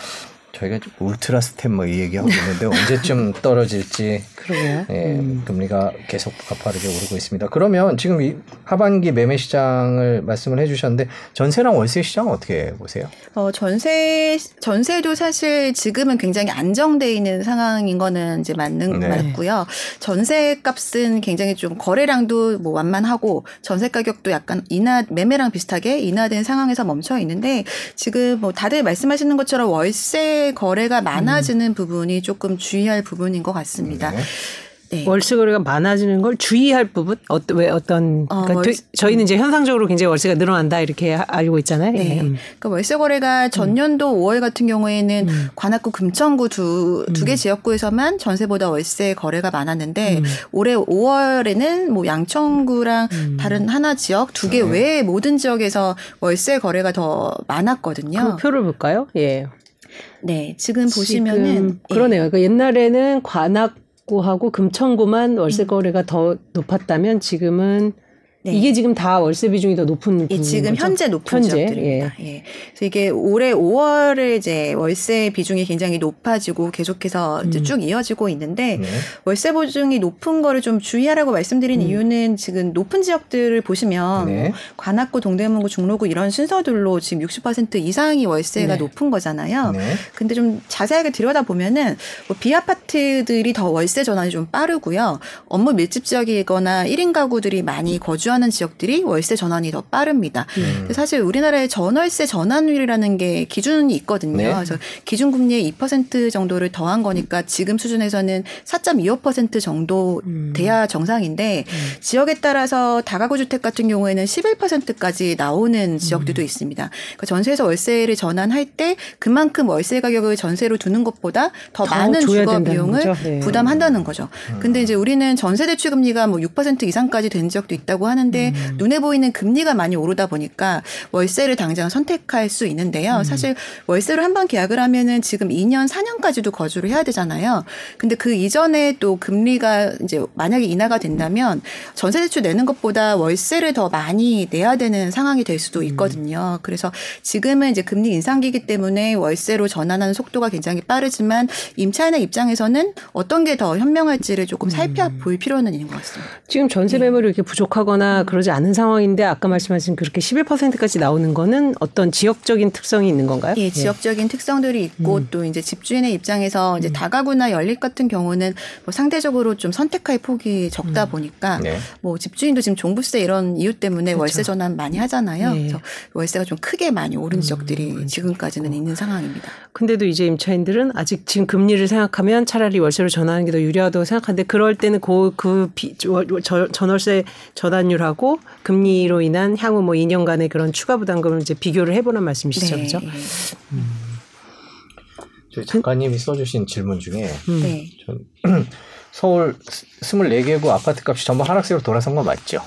저희가 좀 ultra step 뭐 이 얘기하고 있는데 언제쯤 떨어질지
그러게요.
예,
음.
금리가 계속 가파르게 오르고 있습니다. 그러면 지금 이 하반기 매매 시장을 말씀을 해주셨는데 전세랑 월세 시장은 어떻게 보세요?
어, 전세, 전세도 사실 지금은 굉장히 안정돼 있는 상황인 거는 이제 맞는,
네.
맞고요. 전세 값은 굉장히 좀 거래량도 뭐 완만하고 전세 가격도 약간 인하, 매매랑 비슷하게 인하된 상황에서 멈춰 있는데 지금 뭐 다들 말씀하시는 것처럼 월세 거래가 많아지는 부분이 조금 주의할 부분인 것 같습니다.
네.
네.
월세 거래가 많아지는 걸 주의할 부분 어떤 왜 어떤
어,
그러니까
월세-
저희는 이제 현상적으로 굉장히 월세가 늘어난다 이렇게 하- 알고 있잖아요.
네.
예. 음.
그러니까 월세 거래가 전년도 5월 같은 경우에는
음.
관악구, 금천구 두 두개 지역구에서만 전세보다 월세 거래가 많았는데
음.
올해 5월에는 뭐 양천구랑
음.
다른 하나 지역 두개
네.
외에 모든 지역에서 월세 거래가 더 많았거든요.
그 표를 볼까요? 예.
네, 지금 보시면은 예.
그러네요. 그러니까 옛날에는 관악구하고 금천구만 월세 거래가 더 높았다면 지금은
네.
이게 지금 다 월세 비중이 더 높은
예, 지금
거죠?
현재 높은
현재,
지역들입니다. 예. 그래서 이게 올해 5월에 이제 월세 비중이 굉장히 높아지고 계속해서 이제
음.
쭉 이어지고 있는데
네.
월세 보증이 높은 거를 좀 주의하라고 말씀드린
음.
이유는 지금 높은 지역들을 보시면
네.
뭐 관악구, 동대문구, 중로구 이런 순서들로 지금 60% 이상이 월세가
네.
높은 거잖아요.
네.
근데 좀 자세하게 들여다 보면은 뭐 비아파트들이 더 월세 전환이 좀 빠르고요. 업무 밀집 지역이거나 1인 가구들이 많이 거주 하는 지역들이 월세 전환이 더 빠릅니다.
음.
사실 우리나라의 전월세 전환율이라는 게 기준이 있거든요.
네.
그래서 기준 금리의 2% 정도를 더한 거니까 지금 수준에서는 4.25% 정도
음.
돼야 정상인데 지역에 따라서 다가구 주택 같은 경우에는 11%까지 나오는 지역들도 있습니다. 그러니까 전세에서 월세를 전환할 때 그만큼 월세 가격을 전세로 두는 것보다 더,
더
많은 주거 비용을
거죠? 네.
부담한다는 거죠. 근데 이제 우리는 전세 대출 금리가 뭐 6% 이상까지 된 지역도 있다고 하는 데 눈에 보이는 금리가 많이 오르다 보니까 월세를 당장 선택할 수 있는데요. 사실 월세로 한 번 계약을 하면은 지금 2년, 4년까지도 거주를 해야 되잖아요. 근데 그 이전에 또 금리가 이제 만약에 인하가 된다면 전세 대출 내는 것보다 월세를 더 많이 내야 되는 상황이 될 수도 있거든요. 그래서 지금은 이제 금리 인상기이기 때문에 월세로 전환하는 속도가 굉장히 빠르지만 임차인의 입장에서는 어떤 게 더 현명할지를 조금 살펴볼 필요는 있는 것 같습니다.
지금 전세
네.
매물이 이렇게
음.
부족하거나 그러지 않은 상황인데 아까 말씀하신 그렇게 11%까지 나오는 거는 어떤 지역적인 특성이 있는 건가요?
예, 지역적인 특성들이 있고
음.
또 이제 집주인의 입장에서 이제 다가구나 연립 같은 경우는 뭐 상대적으로 좀 선택할 폭이 적다
음.
보니까
네.
뭐 집주인도 지금 종부세 이런 이유 때문에
그렇죠.
월세 전환 많이 하잖아요.
예.
그래서 월세가 좀 크게 많이 오른 지역들이
그렇죠.
지금까지는 있는 상황입니다.
근데도 이제 임차인들은 아직 지금 금리를 생각하면 차라리 월세로 전환하는 게 더 유리하다고 생각하는데 그럴 때는 그, 그 비, 저- 저- 전월세 전환율 하고 금리로 인한 향후 뭐 2년간의 그런 추가 부담금을 이제 비교를 해보는 말씀이시죠. 그죠?
예.
저희 작가님이 써주신 질문 중에
음.
네.
전 서울 24개구 아파트 값이 전부 하락세로 돌아선 거 맞죠?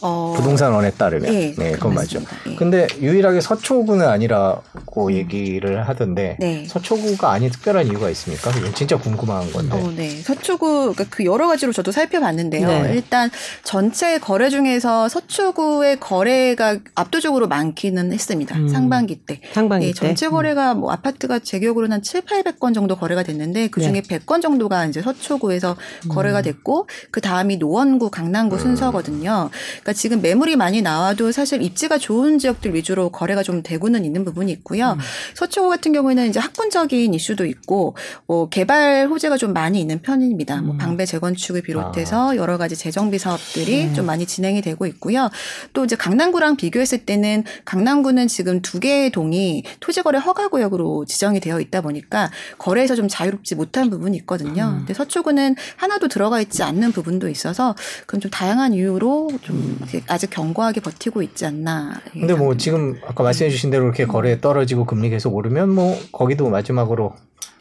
어,
부동산원에 따르면.
예,
네, 그건 맞죠.
맞습니다. 예.
근데 유일하게 서초구는 아니라고 얘기를 하던데
네.
서초구가 아닌 특별한 이유가 있습니까? 이건 진짜 궁금한 건데.
어, 네. 서초구, 그러니까 그 여러 가지로 저도 살펴봤는데요.
네.
일단 전체 거래 중에서 서초구의 거래가 압도적으로 많기는 했습니다.
음.
상반기 때.
상반기
예,
때.
전체 거래가 뭐 아파트가 제 기억으로는 한 7, 800건 정도 거래가 됐는데 그 중에
네.
100건 정도가 이제 서초구에서 거래가 됐고 그 다음이 노원구, 강남구
음.
순서거든요. 그러니까 지금 매물이 많이 나와도 사실 입지가 좋은 지역들 위주로 거래가 좀 되고는 있는 부분이 있고요.
음.
서초구 같은 경우에는 이제 학군적인 이슈도 있고 뭐 개발 호재가 좀 많이 있는 편입니다. 뭐
음.
방배 재건축을 비롯해서 여러 가지 재정비 사업들이
네.
좀 많이 진행이 되고 있고요. 또 이제 강남구랑 비교했을 때는 강남구는 지금 두 개의 동이 토지거래 허가 구역으로 지정이 되어 있다 보니까 거래에서 좀 자유롭지 못한 부분이 있거든요.
음.
근데 서초구는 하나도 들어가 있지 않는 부분도 있어서 그건 좀 다양한 이유로 좀 아직 견고하게 버티고 있지 않나.
근데 뭐 지금 아까 말씀해 주신 대로 이렇게 거래 떨어지고 금리 계속 오르면 뭐 거기도 마지막으로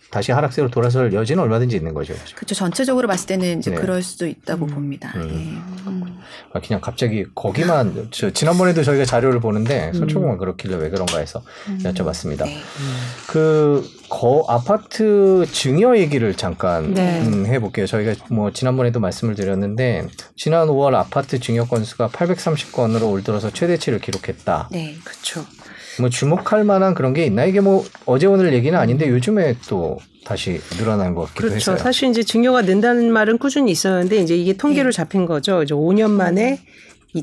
다시 하락세로 돌아설 여지는 얼마든지 있는 거죠. 그죠?
그렇죠. 전체적으로 봤을 때는 이제
네.
그럴 수도 있다고
음.
봅니다.
음.
예. 음.
아, 그냥 갑자기 거기만 저 지난번에도 저희가 자료를 보는데
음.
서초공은 그렇길래 왜 그런가 해서 여쭤봤습니다.
네.
그 거 아파트 증여 얘기를 잠깐
네.
음, 해볼게요. 저희가 뭐 지난번에도 말씀을 드렸는데 지난 5월 아파트 증여 건수가 830건으로 올 들어서 최대치를 기록했다.
네, 그렇죠.
뭐 주목할 만한 그런 게 있나? 이게 뭐 어제 오늘 얘기는 아닌데 요즘에 또 다시 늘어난 것 같기도
그렇죠.
했어요.
사실 이제 증여가 는다는 말은 꾸준히 있었는데 이제 이게 통계로
네.
잡힌 거죠. 이제 5년 만에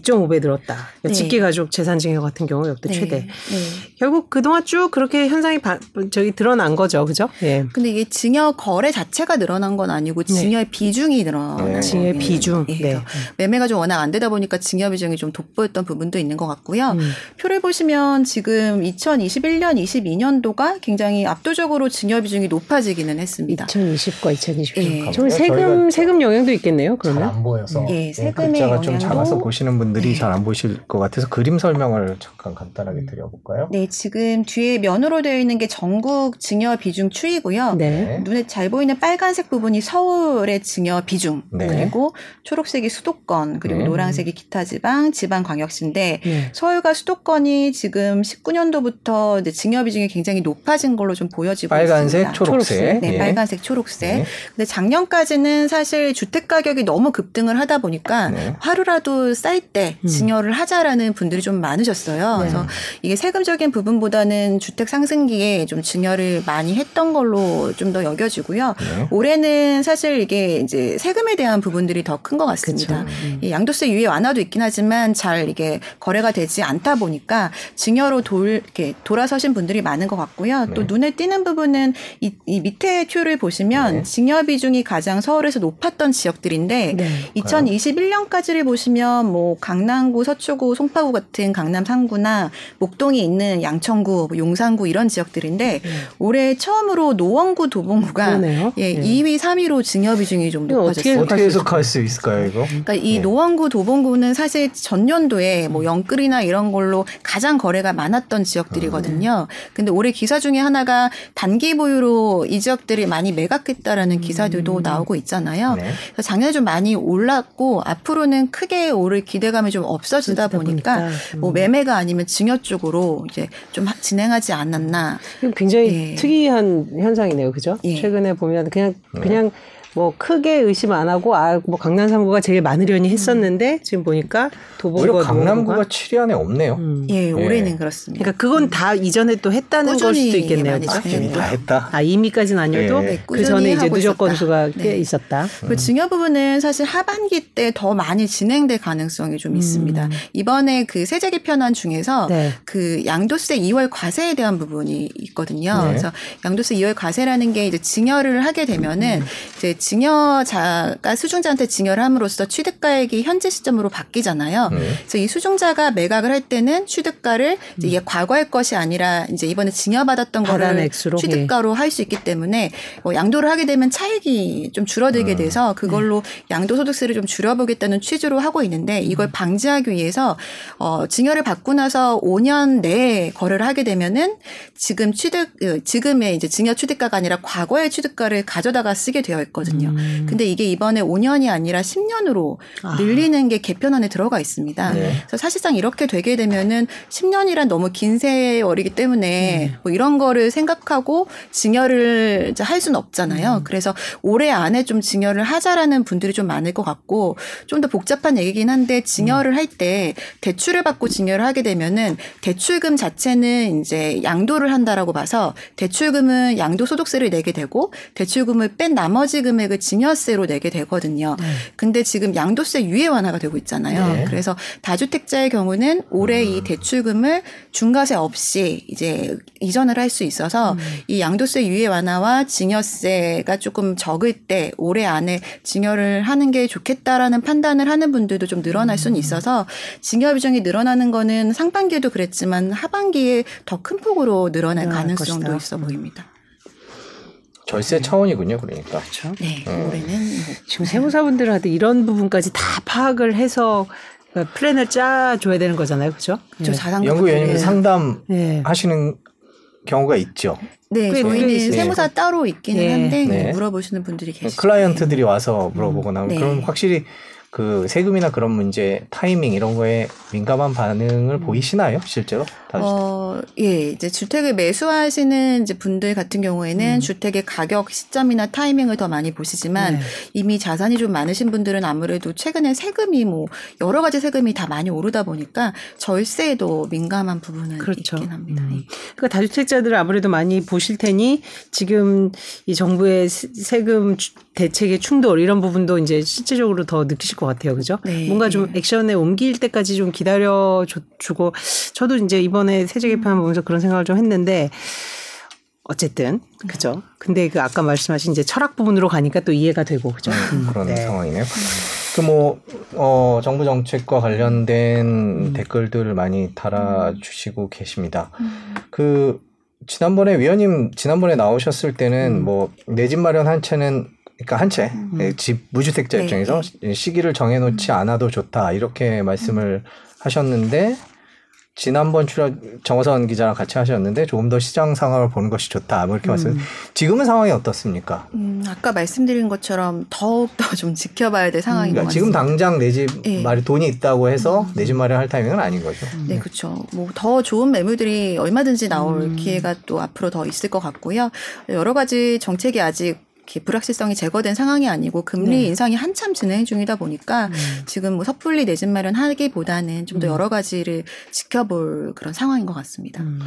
2.5배 늘었다.
네.
직계 가족 재산 증여 같은 경우 역대
네.
최대.
네.
결국 그동안 쭉 그렇게 현상이 바, 저기 드러난 거죠. 그죠? 예.
근데 이게 증여 거래 자체가 늘어난 건 아니고 증여의 비중이 늘어난
네.
증여의. 비중.
예.
네.
매매가 좀 워낙 안 되다 보니까 증여 비중이 좀 돋보였던 부분도 있는 것 같고요.
음.
표를 보시면 지금 2021년, 22년도가 굉장히 압도적으로 증여 비중이 높아지기는 했습니다.
2020과 2021.
예.
좀
저희가
세금 세금 영향도 있겠네요. 그러면.
잘안 보여서
예,
예,
세금의 영향도-
작아서 보시는 분 들이
네.
잘안 보실 것 같아서 그림 설명을 잠깐 간단하게 드려볼까요?
네, 지금 뒤에 면으로 되어 있는 게 전국 증여 비중 추이고요.
네.
눈에 잘 보이는 빨간색 부분이 서울의 증여 비중
네.
그리고 초록색이 수도권 그리고
네.
노란색이 기타 지방 지방 광역시인데
네.
서울과 수도권이 지금 19년도부터 이제 증여 비중이 굉장히 높아진 걸로 좀 보여지고
빨간색,
있습니다.
초록색.
초록색.
네,
예.
빨간색, 초록색.
네.
근데 작년까지는 사실 주택 가격이 너무 급등을 하다 보니까
네.
하루라도 쌀때
음.
증여를 하자라는 분들이 좀 많으셨어요.
네.
그래서 이게 세금적인 부분보다는 주택 상승기에 좀 증여를 많이 했던 걸로 좀 더 여겨지고요.
네.
올해는 사실 이게 이제 세금에 대한 부분들이 더 큰 것 같습니다.
음.
이 양도세 유예 완화도 있긴 하지만 잘 이게 거래가 되지 않다 보니까 증여로 돌 이렇게 돌아서신 분들이 많은 것 같고요. 또
네.
눈에 띄는 부분은 이, 이 밑에 큐를 보시면
네.
증여 비중이 가장 서울에서 높았던 지역들인데
네.
2021년까지를 보시면 뭐 강남구, 서초구, 송파구 같은 강남 3구나 목동이 있는 양천구, 뭐 용산구 이런 지역들인데
네.
올해 처음으로 노원구, 도봉구가
그러네요.
예,
네.
2위, 3위로 증여 비중이 좀
이거 어떻게
높아졌어요.
어떻게 해석할 수 있을까요, 이거?
그러니까 이
네.
노원구 도봉구는 사실 전년도에 뭐 영끌이나 이런 걸로 가장 거래가 많았던 지역들이거든요. 근데 올해 기사 중에 하나가 단기 보유로 이 지역들이 많이 매각했다라는 기사들도 나오고 있잖아요.
네.
그래서 작년에 좀 많이 올랐고 앞으로는 크게 오를 기대 감이 좀 없어지다 보니까
보니까, 음.
뭐 매매가 아니면 증여 쪽으로 이제 좀 하- 진행하지 않았나.
굉장히
예.
특이한 현상이네요. 그죠?
예.
최근에 보면 그냥
네.
그냥 뭐 크게 의심 안 하고 아 뭐 강남 3구가 제일 많으려니 했었는데 지금 보니까 도봉구가
오히려 강남구가
노원구가
7위 안에 없네요.
음.
예,
예.
올해는 그렇습니다.
그러니까 그건 다 이전에 또 했다는 걸 수도 있겠네요.
진행이
이미 다 했다.
아 이미까지는 아니어도
예.
그 전에 이제 누적 건수가
있었다.
꽤
네.
있었다.
그 증여 부분은 사실 하반기 때 더 많이 진행될 가능성이 좀 있습니다. 이번에 그 세제 개편안 중에서
음. 네.
그 양도세 2월 과세에 대한 부분이 있거든요.
네.
그래서 양도세 2월 과세라는 게 이제 증여를 하게 되면은
음.
이제 증여자가 수중자한테 증여를 함으로써 취득가액이 현재 시점으로 바뀌잖아요.
네.
그래서 이 수중자가 매각을 할 때는 취득가를 이제 이게 과거의 것이 아니라 이제 이번에 증여받았던 거를 취득가로 할수 있기 때문에 뭐 양도를 하게 되면 차익이 좀 줄어들게
음.
돼서 그걸로 양도소득세를 좀 줄여보겠다는 취지로 하고 있는데 이걸 방지하기 위해서 어 증여를 받고 나서 5년 내에 거래를 하게 되면은 지금 취득 그 지금의 이제 증여 취득가가 아니라 과거의 취득가를 가져다가 쓰게 되어 있거든요.
음.
근데 이게 이번에 5년이 아니라 10년으로
아.
늘리는 게 개편안에 들어가 있습니다.
네.
그래서 사실상 이렇게 되게 되면은 10년이란 너무 긴 세월이기 때문에
음.
뭐 이런 거를 생각하고 증여를 할 수는 없잖아요.
음.
그래서 올해 안에 좀 증여를 하자라는 분들이 좀 많을 것 같고 좀 더 복잡한 얘기긴 한데 증여를 할 때 대출을 받고 증여를 하게 되면은 대출금 자체는 이제 양도를 한다라고 봐서 대출금은 양도 소득세를 내게 되고 대출금을 뺀 나머지 금은 금액을 증여세로 내게 되거든요.
네.
근데 지금 양도세 유예 완화가 되고 있잖아요.
네.
그래서 다주택자의 경우는 올해
음.
이 대출금을 중과세 없이 이제 이전을 할 수 있어서
음.
이 양도세 유예 완화와 증여세가 조금 적을 때 올해 안에 증여를 하는 게 좋겠다라는 판단을 하는 분들도 좀 늘어날
음.
수는 있어서 증여 비중이 늘어나는 거는 상반기에도 그랬지만 하반기에 더 큰 폭으로 늘어날 가능성도. 있어
음.
보입니다.
절세 차원이군요, 그러니까.
그렇죠.
네,
음.
올해는 뭐
지금 세무사분들한테 이런 부분까지 다 파악을 해서 그 플랜을 짜줘야 되는 거잖아요, 그렇죠?
저 자산
연구위원님
네.
상담
예.
하시는 경우가 있죠.
네,
그게
저희는
그게
세무사 따로 있기는
네.
한데
네.
물어보시는 분들이 계시죠.
클라이언트들이 와서 물어보거나
네.
그럼 확실히 그 세금이나 그런 문제, 타이밍 이런 거에 민감한 반응을 보이시나요, 실제로? 다
어, 예, 이제 주택을 매수하시는 이제 분들 같은 경우에는
음.
주택의 가격 시점이나 타이밍을 더 많이 보시지만
네.
이미 자산이 좀 많으신 분들은 아무래도 최근에 세금이 뭐 여러 가지 세금이 다 많이 오르다 보니까 절세에도 민감한 부분은
그렇죠.
있긴 합니다.
음. 그러니까 다주택자들을 아무래도 많이 보실 테니 지금 이 정부의 세- 세금 주- 대책의 충돌 이런 부분도 이제 실질적으로 더 느끼실 것 같아요, 그죠?
네.
뭔가 좀 액션에 옮길 때까지 좀 기다려 주- 주고 저도 이제 이번에 세제 개편 보면서 그런 생각을 좀 했는데 어쨌든 그죠? 근데 그 아까 말씀하신 이제 철학 부분으로 가니까 또 이해가 되고 그죠? 음,
그런
네.
상황이네요. 그 뭐 어, 정부 정책과 관련된
음.
댓글들을 많이 달아주시고 계십니다.
음.
그 지난번에 위원님 지난번에 나오셨을 때는
음.
뭐내 집 마련 한 채는 그러니까 한채집 무주택자
네.
입장에서 시기를 정해놓지 않아도 좋다 이렇게 말씀을 하셨는데 지난번 출연 정호선 기자랑 같이 하셨는데 조금 더 시장 상황을 보는 것이 좋다 뭐 이렇게 말씀.
음.
지금은 상황이 어떻습니까?
음, 아까 말씀드린 것처럼 더욱 더 좀 지켜봐야 될 상황인 것
그러니까
같습니다.
지금 당장 내집
예.
마련 돈이 있다고 해서 내 집 마련할 타이밍은 아닌 거죠.
네, 그렇죠. 뭐 더 좋은 매물들이 얼마든지 나올
음.
기회가 또 앞으로 더 있을 것 같고요. 여러 가지 정책이 아직 불확실성이 제거된 상황이 아니고 금리
네.
인상이 한참 진행 중이다 보니까
음.
지금 뭐 섣불리 내집 마련 하기보다는 좀더
음.
여러 가지를 지켜볼 그런 상황인 것 같습니다.
음.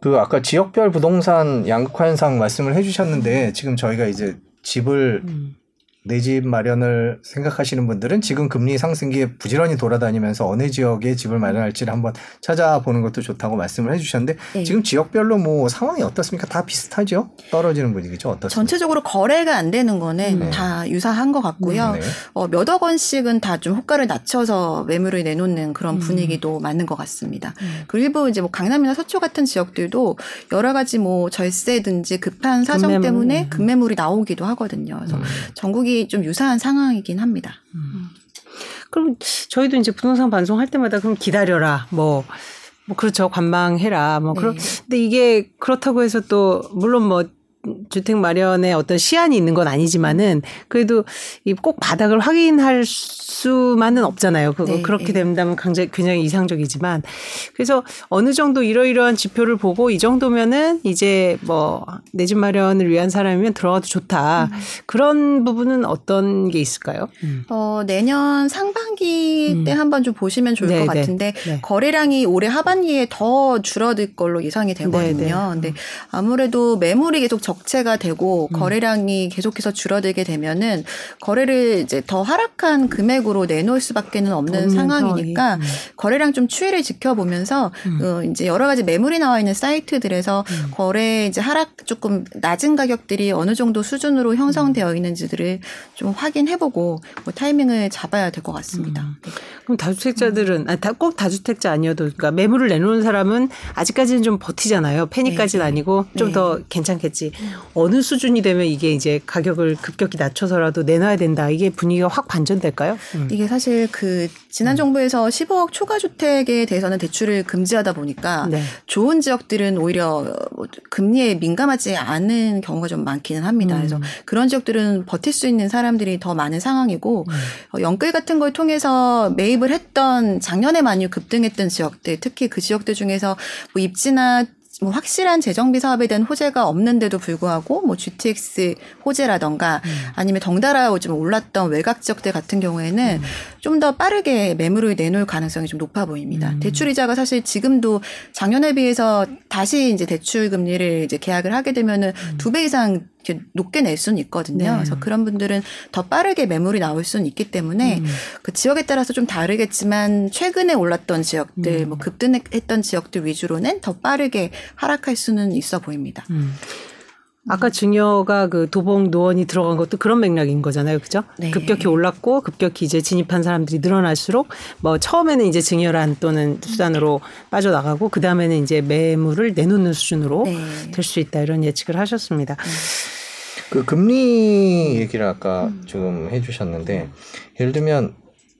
그 아까 지역별 부동산 양극화 현상 말씀을 해주셨는데 지금 저희가 이제 집을
음.
내 집 마련을 생각하시는 분들은 지금 금리 상승기에 부지런히 돌아다니면서 어느 지역에 집을 마련할지를 한번 찾아보는 것도 좋다고 말씀을 해주셨는데
네.
지금 지역별로 뭐 상황이 어떻습니까? 다 비슷하죠? 떨어지는 분위기죠? 어떻습니까?
전체적으로 거래가 안 되는 거는
네.
다 유사한 것 같고요.
네.
어, 몇억 원씩은 다 좀 호가를 낮춰서 매물을 내놓는 그런
음.
분위기도 맞는 것 같습니다.
음.
그리고 일부 이제 뭐 강남이나 서초 같은 지역들도 여러 가지 뭐 절세든지 급한 사정
급매물.
때문에
음.
급매물이 나오기도 하거든요. 그래서
음.
전국이 좀 유사한 상황이긴 합니다.
그럼 저희도 이제 부동산 방송할 때마다 그럼 기다려라. 뭐, 뭐 그렇죠. 관망해라. 뭐
네.
그런 근데 이게 그렇다고 해서 또 물론 뭐 주택 마련에 어떤 시한이 있는 건 아니지만은 그래도 이꼭 바닥을 확인할 수만은 없잖아요. 그거
네,
그렇게
네.
된다면 굉장히, 굉장히 이상적이지만 그래서 어느 정도 이러이러한 지표를 보고 이 정도면은 이제 뭐 내 집 마련을 위한 사람이면 들어가도 좋다.
음.
그런 부분은 어떤 게 있을까요? 음.
어, 내년 상반기
음.
때 한번 좀 보시면 좋을
네,
것
네.
같은데
네.
거래량이 올해 하반기에 더 줄어들 걸로 예상이 되거든요.
네, 네.
근데 아무래도 매물이 계속 적 체가 되고
음.
거래량이 계속해서 줄어들게 되면은 거래를 이제 더 하락한 금액으로 내놓을 수밖에는 없는 상황이니까
상황이. 음.
거래량 좀 추이를 지켜보면서
음.
어, 이제 여러 가지 매물이 나와 있는 사이트들에서
음.
거래 이제 하락 조금 낮은 가격들이 어느 정도 수준으로 형성되어 있는지들을 좀 확인해보고 뭐 타이밍을 잡아야 될 것 같습니다.
음.
네.
그럼 다주택자들은 아, 다, 꼭 다주택자 아니어도 그러니까 매물을 내놓는 사람은 아직까지는 좀 버티잖아요. 페니까지는
네.
아니고 좀
네.
더 괜찮겠지. 어느 수준이 되면 이게 이제 가격을 급격히 낮춰서라도 내놔야 된다. 이게 분위기가 확 반전될까요? 음.
이게 사실 그 지난 정부에서 15억 초과 주택에 대해서는 대출을 금지하다 보니까
네.
좋은 지역들은 오히려 뭐 금리에 민감하지 않은 경우가 좀 많기는 합니다.
음.
그래서 그런 지역들은 버틸 수 있는 사람들이 더 많은 상황이고
음.
어, 연끌 같은 걸 통해서 매입을 했던 작년에 많이 급등했던 지역들 특히 그 지역들 중에서 뭐 입지나 뭐 확실한 재정비 사업에 대한 호재가 없는데도 불구하고 뭐 GTX 호재라던가
음.
아니면 덩달아 좀 올랐던 외곽 지역들 같은 경우에는 좀 더 빠르게 매물을 내놓을 가능성이 좀 높아 보입니다.
음.
대출 이자가 사실 지금도 작년에 비해서 다시 이제 대출 금리를 이제 계약을 하게 되면은 두배 이상 이렇게 높게 낼 수는 있거든요.
음. 네.
그래서 그런 분들은 더 빠르게 매물이 나올 수는 있기 때문에
음.
그 지역에 따라서 좀 다르겠지만 최근에 올랐던 지역들,
음.
뭐 급등했던 지역들 위주로는 더 빠르게 하락할 수는 있어 보입니다.
음. 아까 증여가 그 도봉 노원이 들어간 것도 그런 맥락인 거잖아요. 그죠?
네.
급격히 올랐고 급격히 이제 진입한 사람들이 늘어날수록 뭐 처음에는 이제 증여란 또는 수단으로 빠져나가고 그다음에는 이제 매물을 내놓는 수준으로
네.
될수 있다 이런 예측을 하셨습니다.
그 금리 얘기를 아까 좀 해주셨는데 예를 들면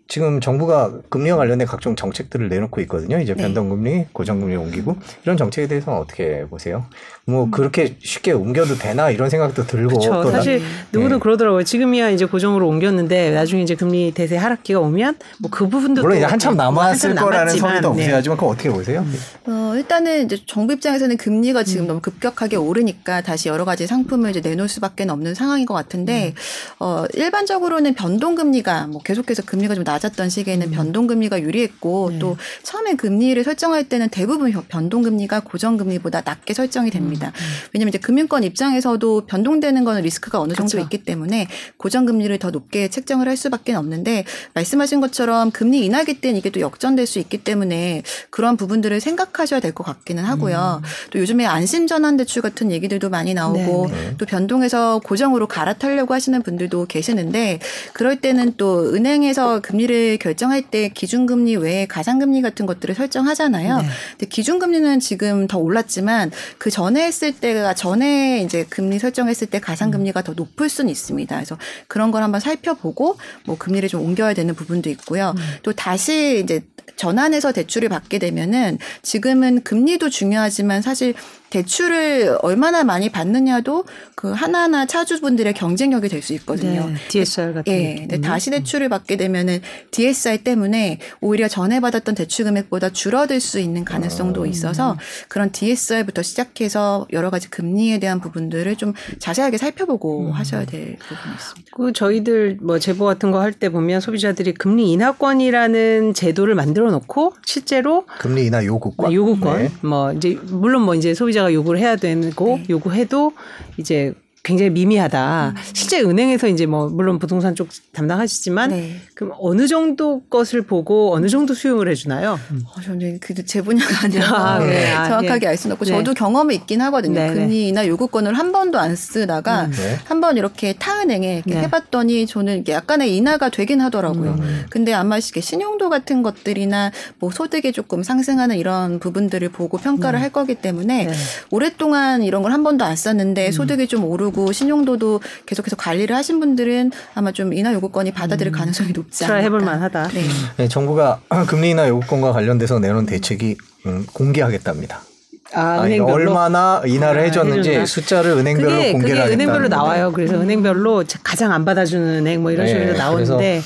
지금 정부가 금리와 관련된 각종 정책들을 내놓고 있거든요. 이제
네.
변동금리, 고정금리 옮기고 이런 정책에 대해서는 어떻게 보세요? 뭐 그렇게 쉽게 옮겨도 되나 이런 생각도 들고
그렇죠.
또 나-
사실
네.
누구도
네.
그러더라고요. 지금이야 이제 고정으로 옮겼는데 나중에 이제 금리 대세 하락기가 오면 뭐 그 부분도
물론
또
이제 한참 남았을
한참
거라는
남았지만,
소리도
네.
없어야지만 그거 어떻게 보세요?
어, 일단은 이제 정부 입장에서는 금리가 지금
음.
너무 급격하게 오르니까 다시 여러 가지 상품을 이제 내놓을 수밖에 없는 상황인 것 같은데,
음.
어, 일반적으로는 변동금리가 뭐 계속해서 금리가 좀낮 았던 시기에는
음.
변동금리가 유리했고,
네.
또 처음에 금리를 설정할 때는 대부분 변동금리가 고정금리보다 낮게 설정이 됩니다.
음.
왜냐면 이제 금융권 입장에서도 변동되는 거는 리스크가 어느 정도
그렇죠.
있기 때문에 고정금리를 더 높게 책정을 할 수밖에 없는데 말씀하신 것처럼 금리 인하기 때는 이게 또 역전될 수 있기 때문에 그런 부분들을 생각하셔야 될 것 같기는 하고요. 또 요즘에 안심 전환 대출 같은 얘기들도 많이 나오고
네,
네.
또 변동해서 고정으로 갈아타려고 하시는 분들도 계시는데 그럴 때는 또 은행에서 금리 를 결정할 때 기준금리 외에 가상금리 같은 것들을 설정하잖아요.
네.
근데 기준금리는 지금 더 올랐지만 그 전에 했을 때가 전에 이제 금리 설정했을 때 가상금리가 더 높을 수는 있습니다. 그래서 그런 걸 한번 살펴보고 뭐 금리를 좀 옮겨야 되는 부분도 있고요. 또 다시 이제 전환해서 대출을 받게 되면은 지금은 금리도 중요하지만 사실 대출을 얼마나 많이 받느냐도 그 하나하나 차주분들의 경쟁력이 될 수 있거든요.
네, DSR 같은
예,
게
근데
있군요.
다시 대출을 받게 되면은 DSR 때문에 오히려 전에 받았던 대출 금액보다 줄어들 수 있는 가능성도 있어서 그런 DSR부터 시작해서 여러 가지 금리에 대한 부분들을 좀 자세하게 살펴보고 하셔야 될 부분이 있습니다.
그 저희들 뭐 제보 같은 거 할 때 보면 소비자들이 금리 인하권이라는 제도를 만들어 놓고 실제로
금리 인하 요구권.
요구권
네.
뭐 이제 물론 뭐 이제 소비자 가 요구를 해야 되고
네.
요구해도 이제 굉장히 미미하다. 실제 은행에서 이제 뭐 물론 부동산 쪽 담당하시지만
네.
그럼 어느 정도 것을 보고 어느 정도 수용을 해주나요?
어, 저는 그제 분야가 아니라
아, 네. 아,
정확하게
네.
알 수는 없고
네.
저도 경험이 있긴 하거든요.
네, 네.
금리나 요구권을 한 번도 안 쓰다가
음.
네.
한번 이렇게 타은행에 이렇게
네.
해봤더니 저는 이게 약간의 인하가 되긴 하더라고요.
음.
근데 아마 이게 신용도 같은 것들이나 뭐 소득이 조금 상승하는 이런 부분들을 보고 평가를 할 거기 때문에
네.
오랫동안 이런 걸 한 번도 안 썼는데 소득이 좀 오르 고 신용도도 계속해서 관리를 하신 분들은 아마 좀 인하 요구권이 받아들일 가능성이 높지 않을까.
해볼 만하다.
네.
네, 정부가 금리 인하 요구권과 관련돼서 내놓은 대책이 음, 공개하겠답니다.
아,
아니,
은행별로
얼마나 인하를
아,
해줬는지
해줬나?
숫자를 은행별로
그게
공개를
그게 은행별로. 나와요. 그래서 은행별로 가장 안 받아주는 은행 뭐 이런
네,
식으로 나오는데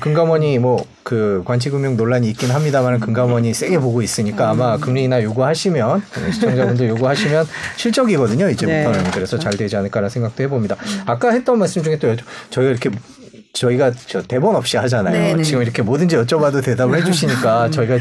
금감원이 뭐 그 관치금융 논란이 있긴 합니다만 금감원이 세게 보고 있으니까
음.
아마 금리 인하 요구하시면 시청자분들 요구하시면 실적이거든요 이제부터는
네.
그래서 잘 되지 않을까라는 생각도 해봅니다. 아까 했던 말씀 중에 또 저희가 이렇게 저희가 저 대본 없이 하잖아요.
네네.
지금 이렇게 뭐든지 여쭤봐도 대답을 해주시니까 저희가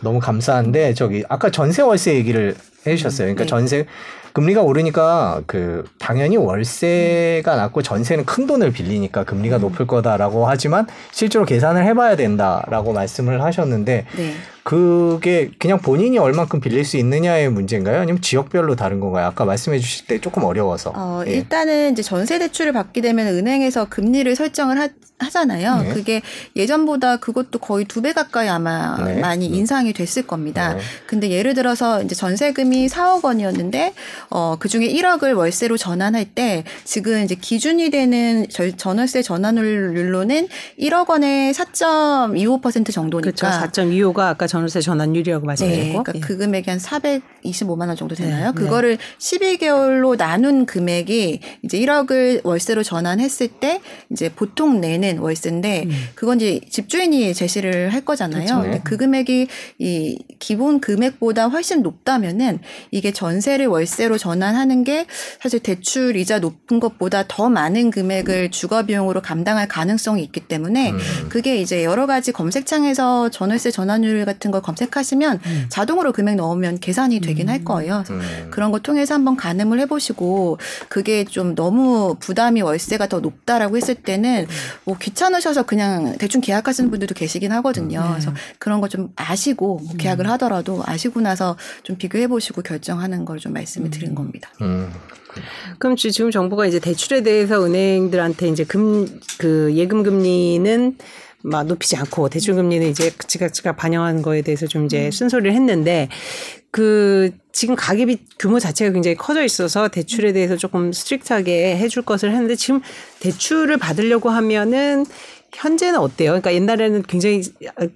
너무 감사한데 저기 아까 전세 월세 얘기를 해주셨어요. 그러니까
네.
전세 금리가 오르니까 그 당연히 월세가 낮고 전세는 큰 돈을 빌리니까 금리가 높을 거다라고 하지만 실제로 계산을 해봐야 된다라고 말씀을 하셨는데
네.
그게 그냥 본인이 얼만큼 빌릴 수 있느냐의 문제인가요? 아니면 지역별로 다른 건가요? 아까 말씀해 주실 때 조금 어려워서.
어,
예.
일단은 이제 전세 대출을 받게 되면 은행에서 금리를 설정을 하, 하잖아요.
네.
그게 예전보다 그것도 거의 두 배 가까이 아마
네.
많이
음.
인상이 됐을 겁니다.
네.
근데 예를 들어서 이제 전세금이 4억 원이었는데 어, 그 중에 1억을 월세로 전환할 때 지금 이제 기준이 되는 절- 전월세 전환율로는 1억 원에 4.25% 정도니까
그렇죠. 4.25가 아까 전 월세 전환율이라고
네,
말씀드렸고
그러니까
예.
그 금액이 한 425만 원 정도 되나요?
네,
그거를 12개월로 나눈 금액이 이제 1억을 월세로 전환했을 때 이제 보통 내는 월세인데
음.
그건 이제 집주인이 제시를 할 거잖아요.
그렇죠.
근데
네.
그 금액이 이 기본 금액보다 훨씬 높다면은 이게 전세를 월세로 전환하는 게 사실 대출 이자 높은 것보다 더 많은 금액을 주거 비용으로 감당할 가능성이 있기 때문에
음.
그게 이제 여러 가지 검색창에서 전월세 전환율 같은 걸 검색하시면
음.
자동으로 금액 넣으면 계산이 되긴 할 거예요.
음.
그런 거 통해서 한번 가늠을 해보시고 그게 좀 너무 부담이 월세가 더 높다라고 했을 때는 뭐 귀찮으셔서 그냥 대충 계약하시는 분들도 계시긴 하거든요.
네.
그래서 그런 거 좀 아시고 뭐 계약을 하더라도 아시고 나서 좀 비교해 보시고 결정하는 걸 좀 말씀을 드린 겁니다.
음.
그럼 지- 지금 정부가 이제 대출에 대해서 은행들한테 이제 금 그 예금 금리는 막 높이지 않고 대출 금리는 이제 즉각즉각 반영하는 거에 대해서 좀 이제 쓴소리를 했는데 그 지금 가계빚 규모 자체가 굉장히 커져 있어서 대출에 대해서 조금 strict하게 해줄 것을 했는데 지금 대출을 받으려고 하면은 현재는 어때요? 그러니까 옛날에는 굉장히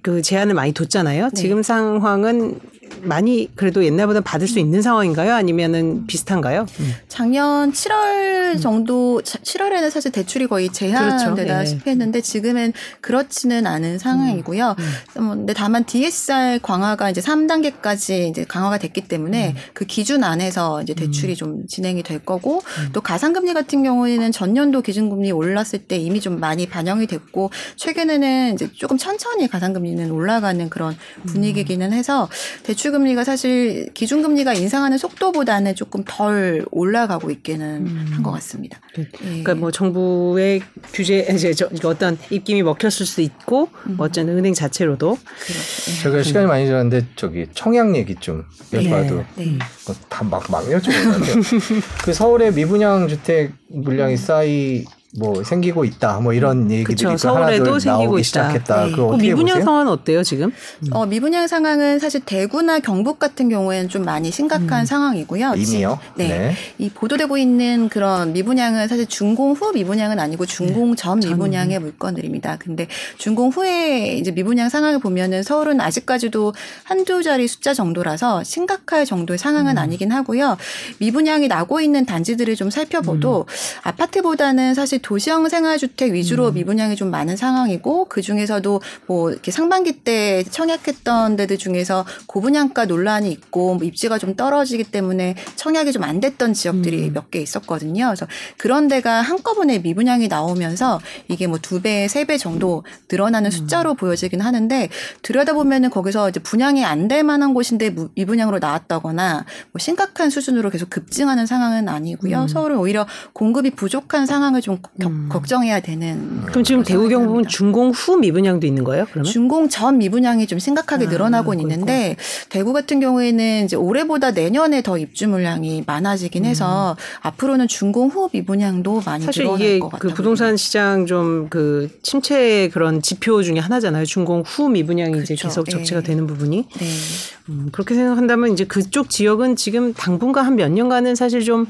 그 제한을 많이 뒀잖아요.
네.
지금 상황은 많이 그래도 옛날보다 받을 수 있는 상황인가요? 아니면은 비슷한가요?
작년 7월 정도, 7월에는 사실 대출이 거의 제한되다시피
음. 그렇죠. 예.
했는데 지금은 그렇지는 않은 상황이고요. 음, 근데 다만 DSR 강화가 이제 3단계까지 이제 강화가 됐기 때문에
음.
그 기준 안에서 이제 대출이 좀 진행이 될 거고 또 가상금리 같은 경우에는 전년도 기준금리 올랐을 때 이미 좀 많이 반영이 됐고 최근에는 이제 조금 천천히 가상금리는 올라가는 그런 분위기기는 해서 대 출금리가 사실 기준금리가 인상하는 속도보다는 조금 덜 올라가고 있기는 한것 같습니다. 예.
그러니까 뭐 정부의 규제 이제 저 어떤 입김이 먹혔을 수도 있고 뭐 어쨌든 은행 자체로도
그렇죠.
제가 시간이 많이 지났는데 저기 청약 얘기 좀 여쭤봐도
네. 네.
다막막 여쭤보는데 그 서울에 미분양 주택 물량이 쌓이 뭐 생기고 있다 뭐 이런 얘기들이
그쵸,
또
서울에도
하나둘
생기고
나오기
있다.
시작했다.
네.
그거
그 미분양? 상황은 어때요 지금?
어, 미분양 상황은 사실 대구나 경북 같은 경우에는 좀 많이 심각한 상황이고요.
이미요?
네.
네.
이 보도되고 있는 그런 미분양은 사실 준공 후 미분양은 아니고 준공 전 미분양의 물건들입니다. 근데 준공 후에 이제 미분양 상황을 보면은 서울은 아직까지도 한두 자리 숫자 정도라서 심각할 정도의 상황은 아니긴 하고요. 미분양이 나고 있는 단지들을 좀 살펴봐도 아파트보다는 사실 도시형 생활주택 위주로 미분양이 좀 많은 상황이고 그 중에서도 뭐 이렇게 상반기 때 청약했던 데들 중에서 고분양가 논란이 있고 뭐 입지가 좀 떨어지기 때문에 청약이 좀 안 됐던 지역들이 몇개 있었거든요. 그래서 그런 데가 한꺼번에 미분양이 나오면서 이게 뭐 두 배, 세 배 정도 늘어나는 숫자로 보여지긴 하는데 들여다보면은 거기서 이제 분양이 안 될 만한 곳인데 무- 미분양으로 나왔다거나 뭐 심각한 수준으로 계속 급증하는 상황은 아니고요. 서울은 오히려 공급이 부족한 상황을 좀 겨- 걱정해야 되는
그럼 지금 대구 경북은. 준공 후 미분양도 있는 거예요? 그러면?
준공 전 미분양이 좀 심각하게
아,
늘어나고
그렇구나.
있는데 대구 같은 경우에는 이제 올해보다 내년에 더 입주 물량이 많아지긴 해서 앞으로는 준공 후 미분양도 많이
사실
늘어날
이게 것그
같아요.
부동산 시장 좀 그 침체의 그런 지표 중에 하나잖아요. 준공 후 미분양이 이제
그렇죠.
계속 적체가
예.
되는 부분이.
네.
음, 그렇게 생각한다면 이제 그쪽 지역은 지금 당분간 한 몇 년간은 사실 좀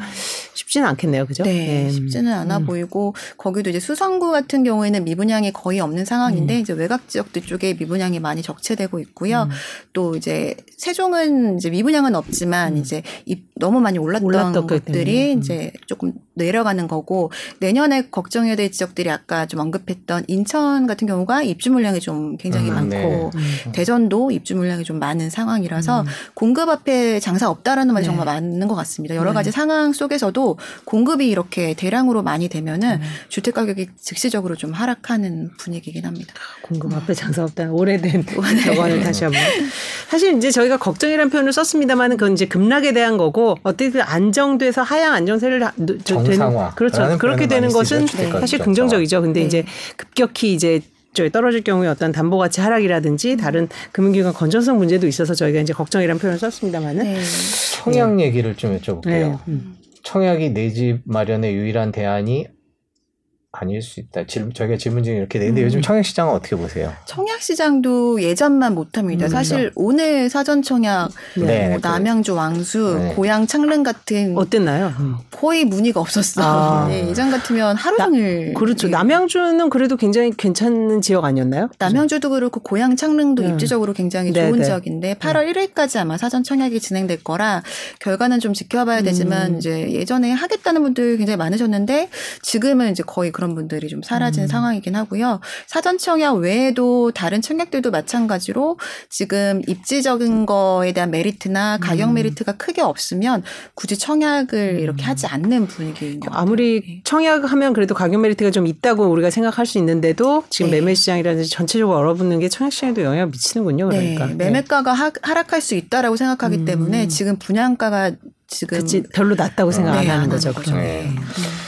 쉽지는 않겠네요. 그죠?
네,
예.
쉽지는 않아
음.
보이고 거기도 이제 수성구 같은 경우에는 미분양이 거의 없는
음.
상황인데 이제 외곽 지역들 쪽에 미분양이 많이 적체되고 있고요.
음.
또 이제 세종은 이제 미분양은 없지만 이제 이- 너무 많이 올랐던
올랐던 것
것들이.
음.
이제 조금 내려가는 거고 내년에 걱정해야 될 지역들이 아까 좀 언급했던 인천 같은 경우가 입주 물량이 좀 굉장히
음,
많고
네.
음.
대전도 입주 물량이 좀 많은 상황 이라서
음.
공급 앞에 장사 없다라는 말이
네.
정말 맞는 것 같습니다. 여러
네.
가지 상황 속에서도 공급이 이렇게 대량으로 많이
음.
되면은 주택 가격이 즉시적으로 좀 하락하는 분위기긴 합니다.
공급 앞에 장사 없다는 오래된 저거를 다시 한번. 사실 이제 저희가 걱정이라는 표현을 썼습니다만은 그건 이제 급락에 대한 거고 어떻게든 안정돼서 하향 안정세를
정상화.
되는- 그렇죠. 그렇게 되는 것은 사실 긍정적이죠. 근데
네.
이제 급격히 이제 저 떨어질 경우에 어떤 담보 가치 하락이라든지 다른 금융기관 건전성 문제도 있어서 저희가 이제 걱정이라는 표현을 썼습니다만은
네.
청약 얘기를 좀 여쭤볼게요.
네. 음.
청약이 내 집 마련의 유일한 대안이 아닐 수 있다. 질, 저희가 질문 중에 이렇게 되는데
음.
요즘 청약 시장은 어떻게 보세요?
청약 시장도 예전만 못합니다.
음,
사실 오늘 사전 청약,
네,
뭐
그-
남양주 왕수,
네.
고양 창릉 같은
어땠나요? 음.
거의 문의가 없었어.
아.
네, 예전 같으면 하루
나-
종일
그렇죠.
네.
남양주는 그래도 굉장히 괜찮은 지역 아니었나요?
남양주도 그렇고 고양 창릉도
음.
입지적으로 굉장히
네,
좋은
네.
지역인데 8월 1일까지 아마 사전 청약이 진행될 거라 결과는 좀 지켜봐야 되지만
음.
이제 예전에 하겠다는 분들 굉장히 많으셨는데 지금은 이제 거의 그런 그런 분들이 좀 사라지는
음.
상황이긴 하고요. 사전 청약 외에도 다른 청약들도 마찬가지로 지금 입지적인 거에 대한 메리트나 가격
음.
메리트가 크게 없으면 굳이 청약을 이렇게 하지 않는 분위기인 것 같아요.
아무리
네.
청약하면 그래도 가격 메리트가 좀 있다고 우리가 생각할 수 있는데도 지금
네.
매매 시장이라든지 전체적으로 얼어붙는 게 청약 시장에도 영향을 미치는군요. 그러니까.
네, 매매가가 하, 하락할 수 있다라고 생각하기
음.
때문에 지금 분양가가 지금
그치 별로 낮다고 생각
네,
안 하는
안
거죠.
하는
그죠?
거죠.
네.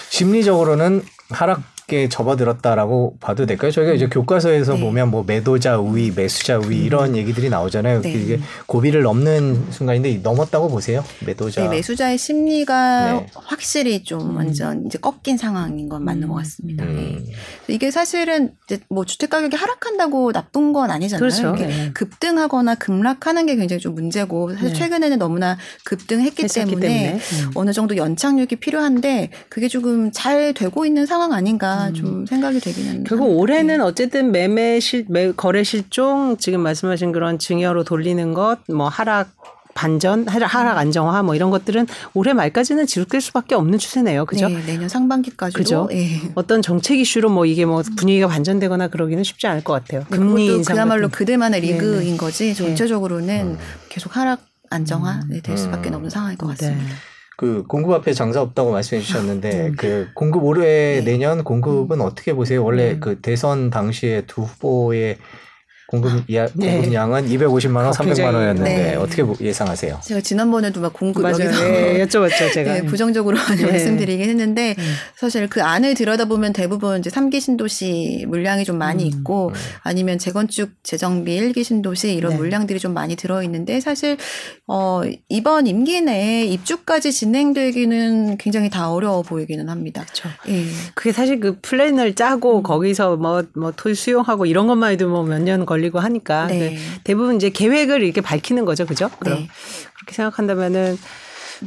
심리적으로는 하락 에 접어들었다라고 봐도 될까요? 저희가 이제 교과서에서
네.
보면 뭐 매도자 우위, 매수자 우위 이런 얘기들이 나오잖아요.
네.
이게 고비를 넘는 순간인데 넘었다고 보세요. 매도자.
네, 매수자의 심리가
네.
확실히 좀
음.
완전 이제 꺾인 상황인 건 맞는
음.
것 같습니다.
음.
네. 이게 사실은 이제 뭐 주택 가격이 하락한다고 나쁜 건 아니잖아요.
그렇죠.
이게
네.
급등하거나 급락하는 게 굉장히 좀 문제고 사실
네.
최근에는 너무나 급등했기
했었기
때문에,
음.
어느 정도 연착륙이 필요한데 그게 조금 잘 되고 있는 상황 아닌가
음.
좀 생각이 되기는
결국
합니다.
올해는
네.
어쨌든 매매 실 매, 거래 실종 지금 말씀하신 그런 증여로 돌리는 것 뭐 하락 반전 하락, 안정화 뭐 이런 것들은 올해 말까지는 지속될 수밖에 없는 추세네요. 그죠?
네, 내년 상반기까지도
그죠?
예.
어떤 정책 이슈로 뭐 이게 뭐 분위기가 반전되거나 그러기는 쉽지 않을 것 같아요.
네,
금리 인상
그야말로
같은
그들만의
네,
리그인
네.
거지 전체적으로는
음.
계속 하락 안정화 네, 될 수밖에
음.
없는 상황일 것
네.
같습니다.
그 공급 앞에 장사 없다고 말씀해 주셨는데
음.
그 공급 올해
네.
내년 공급은 어떻게 보세요? 원래
음.
그 대선 당시에 두 후보의 공급 야,
네.
공급량은 250만 원,
어,
300만
굉장히,
원이었는데
네.
어떻게 보- 예상하세요?
제가 지난번에도 막 공급
맞아요.
여기서
예, 여쭤봤죠 제가.
네, 부정적으로 많이
네.
말씀드리긴 했는데
음.
사실 그 안을 들여다보면 대부분 이제 3기 신도시 물량이 좀 많이
음.
있고 아니면 재건축 재정비 1기 신도시 이런
네.
물량들이 좀 많이 들어 있는데 사실 어 이번 임기 내에 입주까지 진행되기는 굉장히 다 어려워 보이기는 합니다.
그렇죠.
예.
그게 사실 그 플랜을
음.
짜고 거기서 뭐뭐 토지 수용하고 이런 것만 해도 뭐 몇 년 걸 리고 하니까
네.
그 대부분 이제 계획을 이렇게 밝히는 거죠, 그죠? 그럼
네.
그렇게 생각한다면은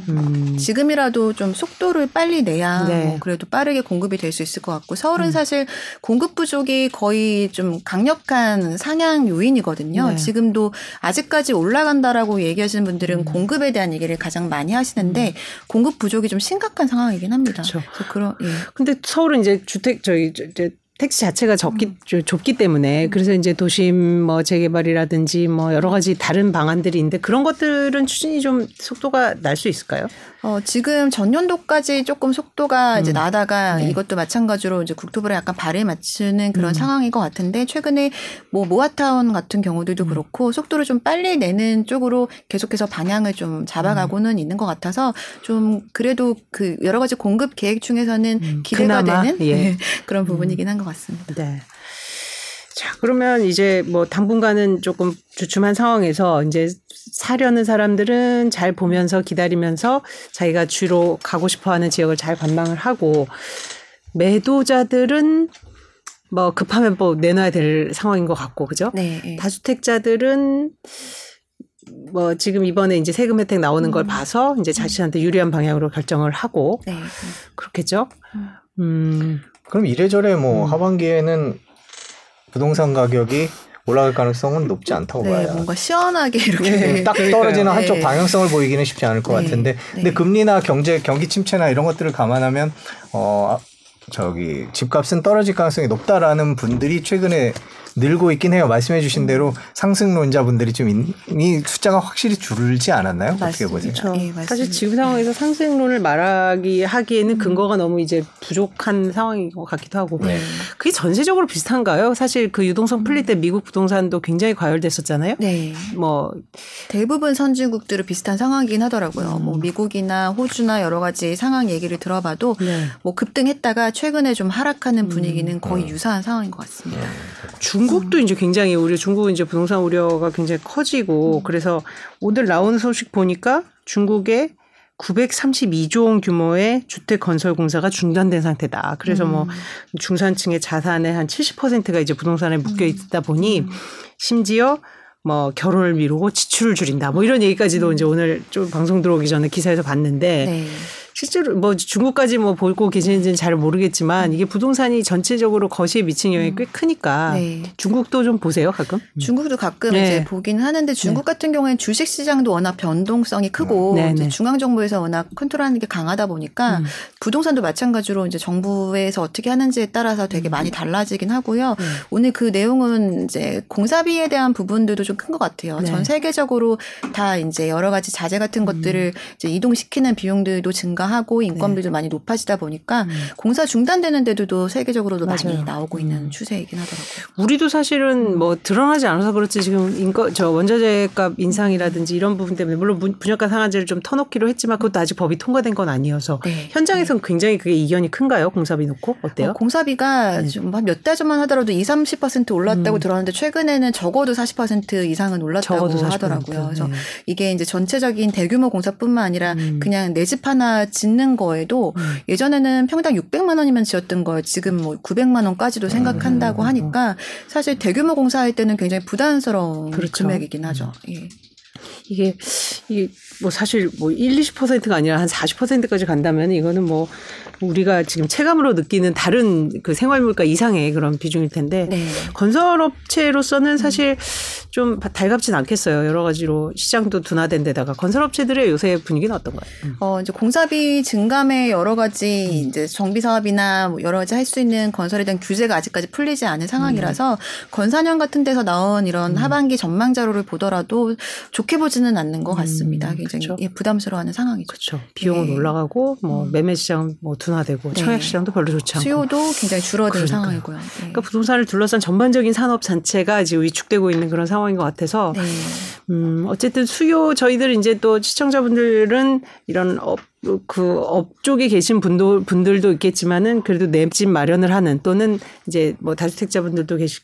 음,
지금이라도 좀 속도를 빨리 내야
네.
뭐 그래도 빠르게 공급이 될 수 있을 것 같고 서울은
음.
사실 공급 부족이 거의 좀 강력한 상향 요인이거든요.
네.
지금도 아직까지 올라간다라고 얘기하시는 분들은
음.
공급에 대한 얘기를 가장 많이 하시는데 공급 부족이 좀 심각한 상황이긴 합니다.
그렇죠.
그런 예.
근데 서울은 이제 주택 저희 저- 이제 택지 자체가 적기
음.
좀 좁기 때문에 그래서 이제 도심 뭐 재개발이라든지 뭐 여러 가지 다른 방안들이 있는데 그런 것들은 추진이 좀 속도가 날 수 있을까요?
어, 지금 전년도까지 조금 속도가 이제
음.
나다가
네.
이것도 마찬가지로 이제 국토부에 약간 발을 맞추는 그런
음.
상황인 것 같은데 최근에 뭐 모아타운 같은
음.
경우들도 그렇고 속도를 좀 빨리 내는 쪽으로 계속해서 방향을 좀 잡아가고는 있는 것 같아서 좀 그래도 그 여러 가지 공급 계획 중에서는
음,
기대가
그나마,
되는
예.
네, 그런 부분이긴 한 것 같습니다.
네. 자, 그러면 이제 뭐 당분간은 조금 주춤한 상황에서 이제 사려는 사람들은 잘 보면서 기다리면서 자기가 주로 가고 싶어 하는 지역을 잘 관망을 하고 매도자들은 뭐 급하면 뭐 내놔야 될 상황인 것 같고, 그죠?
네. 예.
다주택자들은 뭐 지금 이번에 이제 세금 혜택 나오는 걸
음.
봐서 이제 자신한테 유리한 방향으로 결정을 하고
네.
그렇겠죠? 음.
그럼 이래저래 뭐
음.
하반기에는 부동산 가격이 올라갈 가능성은 높지 않다고
네,
봐요.
뭔가 시원하게 이렇게
네.
딱 떨어지는
네.
한쪽 방향성을 보이기는 쉽지 않을 것
네.
같은데 근데
네.
금리나 경제 경기 침체나 이런 것들을 감안하면 어 저기 집값은 떨어질 가능성이 높다라는 분들이 최근에 늘고 있긴 해요. 말씀해 주신 대로 상승론자분들이 좀 이미 숫자가 확실히 줄지 않았나요? 어떻게
맞습니다.
보세요?
그렇죠. 예, 맞습니다.
사실 지금 상황에서 상승론을 말하기 하기에는 근거가 너무 이제 부족한 상황인 것 같기도 하고
네.
그게 전세적으로 비슷한가요? 사실 그 유동성 풀릴 때 미국 부동산도 굉장히 과열됐었잖아요.
네.
뭐
대부분 선진국들은 비슷한 상황이긴 하더라고요.
음.
뭐 미국이나 호주나 여러 가지 상황 얘기를 들어봐도
네.
뭐 급등했다가 최근에 좀 하락하는 분위기는 거의
음.
유사한 상황인 것 같습니다.
중 국도 이제 굉장히 우려 중국은 이제 부동산 우려가 굉장히 커지고 그래서 오늘 나온 소식 보니까 중국의 932조 원 규모의 주택 건설 공사가 중단된 상태다. 그래서 뭐 중산층의 자산의 한 70%가 이제 부동산에 묶여 있다 보니 심지어 뭐 결혼을 미루고 지출을 줄인다. 뭐 이런 얘기까지도 이제 오늘 좀 방송 들어오기 전에 기사에서 봤는데
네.
실제로 뭐 중국까지 뭐 보고 계시는지는 잘 모르겠지만 이게 부동산이 전체적으로 거시에 미친 영향이 꽤 크니까
네.
중국도 좀 보세요 가끔.
중국도 가끔
네.
이제 보기는 하는데 중국 같은 경우에는 주식 시장도 워낙 변동성이 크고
네,
이제
네.
중앙 정부에서 워낙 컨트롤하는 게 강하다 보니까
음.
부동산도 마찬가지로 이제 정부에서 어떻게 하는지에 따라서 되게
음.
많이 달라지긴 하고요. 오늘 그 내용은 이제 공사비에 대한 부분들도 좀 큰 것 같아요.
네.
전 세계적으로 다 이제 여러 가지 자재 같은 것들을 이제 이동시키는 비용들도 증가 하고 인건비도 많이 높아지다 보니까 공사 중단되는 데도 세계적으로도 많이
맞아요.
나오고 있는 추세이긴 하더라고요.
우리도 사실은 뭐 드러나지 않아서 그렇지 지금 인거 저 원자재값 인상이라든지 이런 부분 때문에 물론 분- 분양가 상한제를 좀 터놓기로 했지만 그것도 아직 법이 통과된 건 아니어서
네.
현장에서는 굉장히 그게 이견이 큰가요? 공사비 놓고 어때요?
어, 공사비가 좀 한 몇 달 전만 하더라도 2, 30% 올랐다고 들었는데 최근에는 적어도 40% 이상은 올랐다고
적어도 40%.
하더라고요. 그래서
네.
이게 이제 전체적인 대규모 공사뿐만 아니라
음.
그냥 내 집 하나 짓는 거에도 예전에는 평당 600만 원이면 지었던 걸 지금 뭐 900만 원까지도
음.
생각한다고 하니까 사실 대규모 공사할 때는 굉장히 부담스러운
그렇죠.
금액이긴 하죠. 예.
이게 이게 뭐 사실 뭐 1, 20%가 아니라 한 40%까지 간다면 이거는 뭐 우리가 지금 체감으로 느끼는 다른 그 생활물가 이상의 그런 비중일 텐데
네.
건설업체로서는 사실 좀 달갑진 않겠어요. 여러 가지로 시장도 둔화된 데다가 건설업체들의 요새 분위기는 어떤가요? 음.
어, 이제 공사비 증감에 여러 가지 이제 정비 사업이나 뭐 여러 가지 할 수 있는 건설에 대한 규제가 아직까지 풀리지 않은 상황이라서 건사년 같은 데서 나온 이런 하반기 전망 자료를 보더라도 좋게 보지는 않는 것 같습니다. 굉장히
그쵸.
예, 부담스러워하는 상황이죠.
그렇죠. 비용은
네.
올라가고 뭐 매매 시장 뭐 둔화되고
네.
청약 시장도 별로 좋지 않고.
수요도 굉장히 줄어든
그러니까요.
상황이고요. 네.
그러니까 부동산을 둘러싼 전반적인 산업 전체가 지금 위축되고 있는 그런 상황인 것 같아서
네.
음, 어쨌든 수요 저희들 이제 또 시청자분들은 이런 업, 그 업쪽에 계신 분도, 분들도 있겠지만은 그래도 내 집 마련을 하는 또는 이제 뭐 다주택자분들도 계실,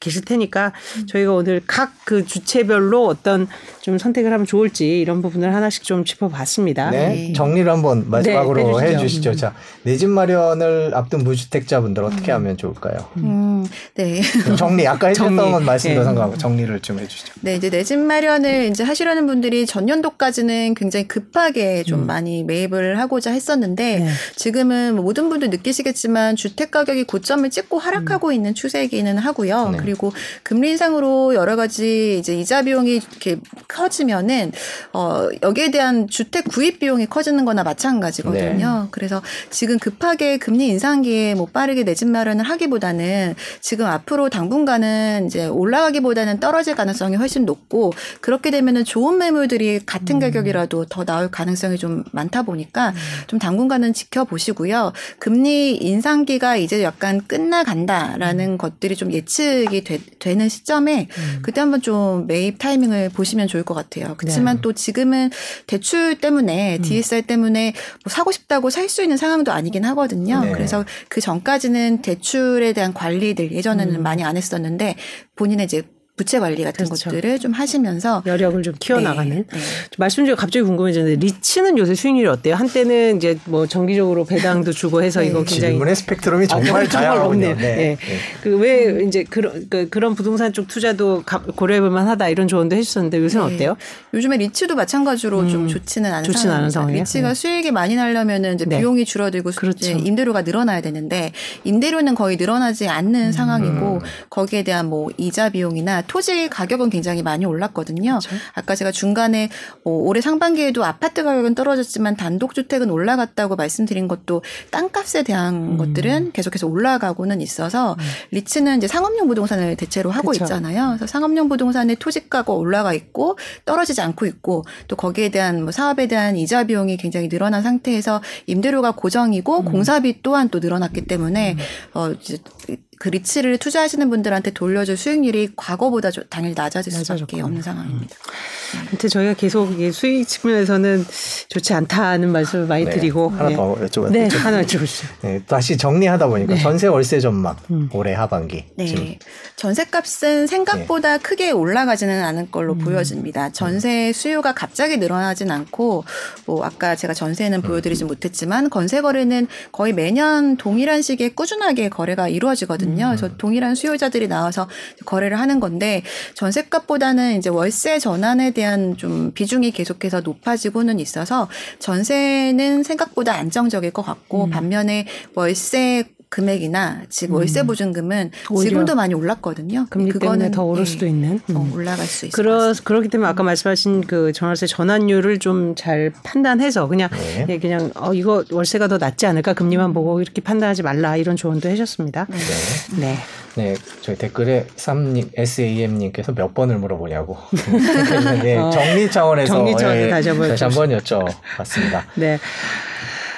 계실 테니까 저희가 오늘 각 그 주체별로 어떤 좀 선택을 하면 좋을지 이런 부분을 하나씩 좀 짚어봤습니다.
네,
네.
정리를 한번 마지막으로
네, 해주시죠.
자, 내 집 마련을 앞둔 무주택자분들 어떻게 하면 좋을까요?
음, 네.
정리 아까 해주셨던. 건 말씀도
네.
상관없고 정리를 좀 해주시죠.
네, 이제 내 집 마련을 이제 하시려는 분들이 전년도까지는 굉장히 급하게 좀 많이 매입을 하고자 했었는데
네.
지금은 뭐 모든 분들 느끼시겠지만 주택 가격이 고점을 찍고 하락하고 있는 추세이기는 하고요.
네.
그리고 금리 인상으로 여러 가지 이제 이자 비용이 이렇게 커지면은 어 여기에 대한 주택 구입 비용이 커지는 거나 마찬가지거든요. 그래서 지금 급하게 금리 인상기에 뭐 빠르게 내 집 마련을 하기보다는 지금 앞으로 당분간은 이제 올라가기보다는 떨어질 가능성이 훨씬 높고 그렇게 되면은 좋은 매물들이 같은 가격이라도 더 나올 가능성이 좀 많다 보니까 좀 당분간은 지켜보시고요. 금리 인상기가 이제 약간 끝나간다라는 것들이 좀 예측이 되, 는 시점에 그때 한번 좀 매입 타이밍을 보시면 좋을 것 같아요. 그렇지만 또 지금은 대출 때문에 DSR 때문에 뭐 사고 싶다고 살 수 있는 상황도 아니긴 하거든요.
네.
그래서 그 전까지는 대출에 대한 관리들 예전에는 많이 안 했었는데 본인의 이제 부채 관리 같은
그렇죠.
것들을 좀 하시면서
여력을 좀 키워나가는.
네, 네.
말씀 중에 갑자기 궁금해졌는데 리츠는 요새 수익률이 어때요? 한때는 이제 뭐 정기적으로 배당도 주고 해서
네.
이거 굉장히
질문의 스펙트럼이
아,
정말 다양하군요.
없네요. 네. 그왜 이제 그런 그, 그런 부동산 쪽 투자도 가- 고려해볼 만 하다 이런 조언도 해주셨는데 요새는
네.
어때요?
요즘에 리츠도 마찬가지로 좀 좋지는 않은
좋지는 않은
상황입니다.
상황이에요?
리츠가
네.
수익이 많이 나려면은 이제
네.
비용이 줄어들고
그렇죠.
이제 임대료가 늘어나야 되는데 임대료는 거의 늘어나지 않는
음.
상황이고 거기에 대한 뭐 이자 비용이나 토지 가격은 굉장히 많이 올랐거든요.
그렇죠.
아까 제가 중간에 뭐 올해 상반기에도 아파트 가격은 떨어졌지만 단독 주택은 올라갔다고 말씀드린 것도 땅값에 대한
음.
것들은 계속해서 올라가고는 있어서 리츠는 이제 상업용 부동산을 대체로 하고
그쵸.
있잖아요. 그래서 상업용 부동산의 토지가가 올라가 있고 떨어지지 않고 있고 또 거기에 대한 뭐 사업에 대한 이자 비용이 굉장히 늘어난 상태에서 임대료가 고정이고
음.
공사비 또한 또 늘어났기 때문에 어 이제 그 리츠를 투자하시는 분들한테 돌려줄 수익률이 과거보다 좀 당연히 낮아질 수밖에
낮아졌군요.
없는 상황입니다.
아무튼 저희가 계속 이게 수익 측면에서는 좋지 않다는 말씀을 많이
네.
드리고
하나
네.
더 여쭤봐도
네? 하나 여쭤보시죠.
네, 다시 정리하다 보니까
네.
전세 월세 전망 올해 하반기
네.
지금
전세값은 생각보다 크게 올라가지는 않을 걸로 보여집니다. 전세 수요가 갑자기 늘어나진 않고 뭐 아까 제가 전세는 보여드리지 못했지만 건세 거래는 거의 매년 동일한 시기에 꾸준하게 거래가 이루어지거든요. 있거든요. 그래서 동일한 수요자들이 나와서 거래를 하는 건데 전세값보다는 이제 월세 전환에 대한 좀 비중이 계속해서 높아지고는 있어서 전세는 생각보다 안정적일 것 같고
음.
반면에 월세 금액이나 지금 월세 보증금은
음. 오히려
지금도 많이 올랐거든요.
금리 때문에 더 오를
예,
수도 있는.
더
음.
올라갈 수
그러,
같습니다.
그렇기 때문에 아까 말씀하신 그 전월세 전환율을 좀 잘 판단해서 그냥
네.
예, 그냥 어 이거 월세가 더 낫지 않을까 금리만 보고 이렇게 판단하지 말라 이런 조언도 해주셨습니다.
네.
네.
네, 저희 댓글에 쌈님 SAM님께서 몇 번을 물어보냐고. 네,
어,
정리 차원에서
정리 차원에서
예,
다시 한번
다시 한번 여쭤봤습니다.
네.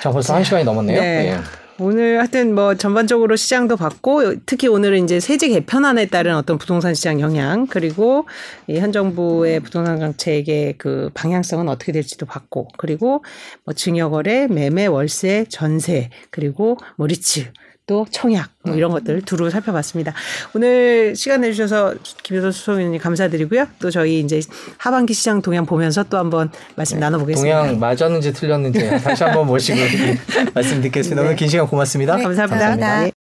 자, 벌써 한 시간이 넘었네요.
네.
예.
오늘 하여튼 뭐 전반적으로 시장도 봤고 특히 오늘은 이제 세제 개편안에 따른 어떤 부동산 시장 영향 그리고 이 현 정부의 부동산 정책의 그 방향성은 어떻게 될지도 봤고 그리고 뭐 증여거래, 매매, 월세, 전세 그리고 뭐 리츠 또 청약 뭐 이런 것들 두루 살펴봤습니다. 오늘 시간 내주셔서 김효선 수석위원님 감사드리고요. 또 저희 이제 하반기 시장 동향 보면서 또 한번 말씀 나눠보겠습니다.
동양 맞았는지 틀렸는지 다시 한번 모시고 말씀 듣겠습니다. 오늘 긴 시간 고맙습니다.
네,
감사합니다.
감사합니다.
네.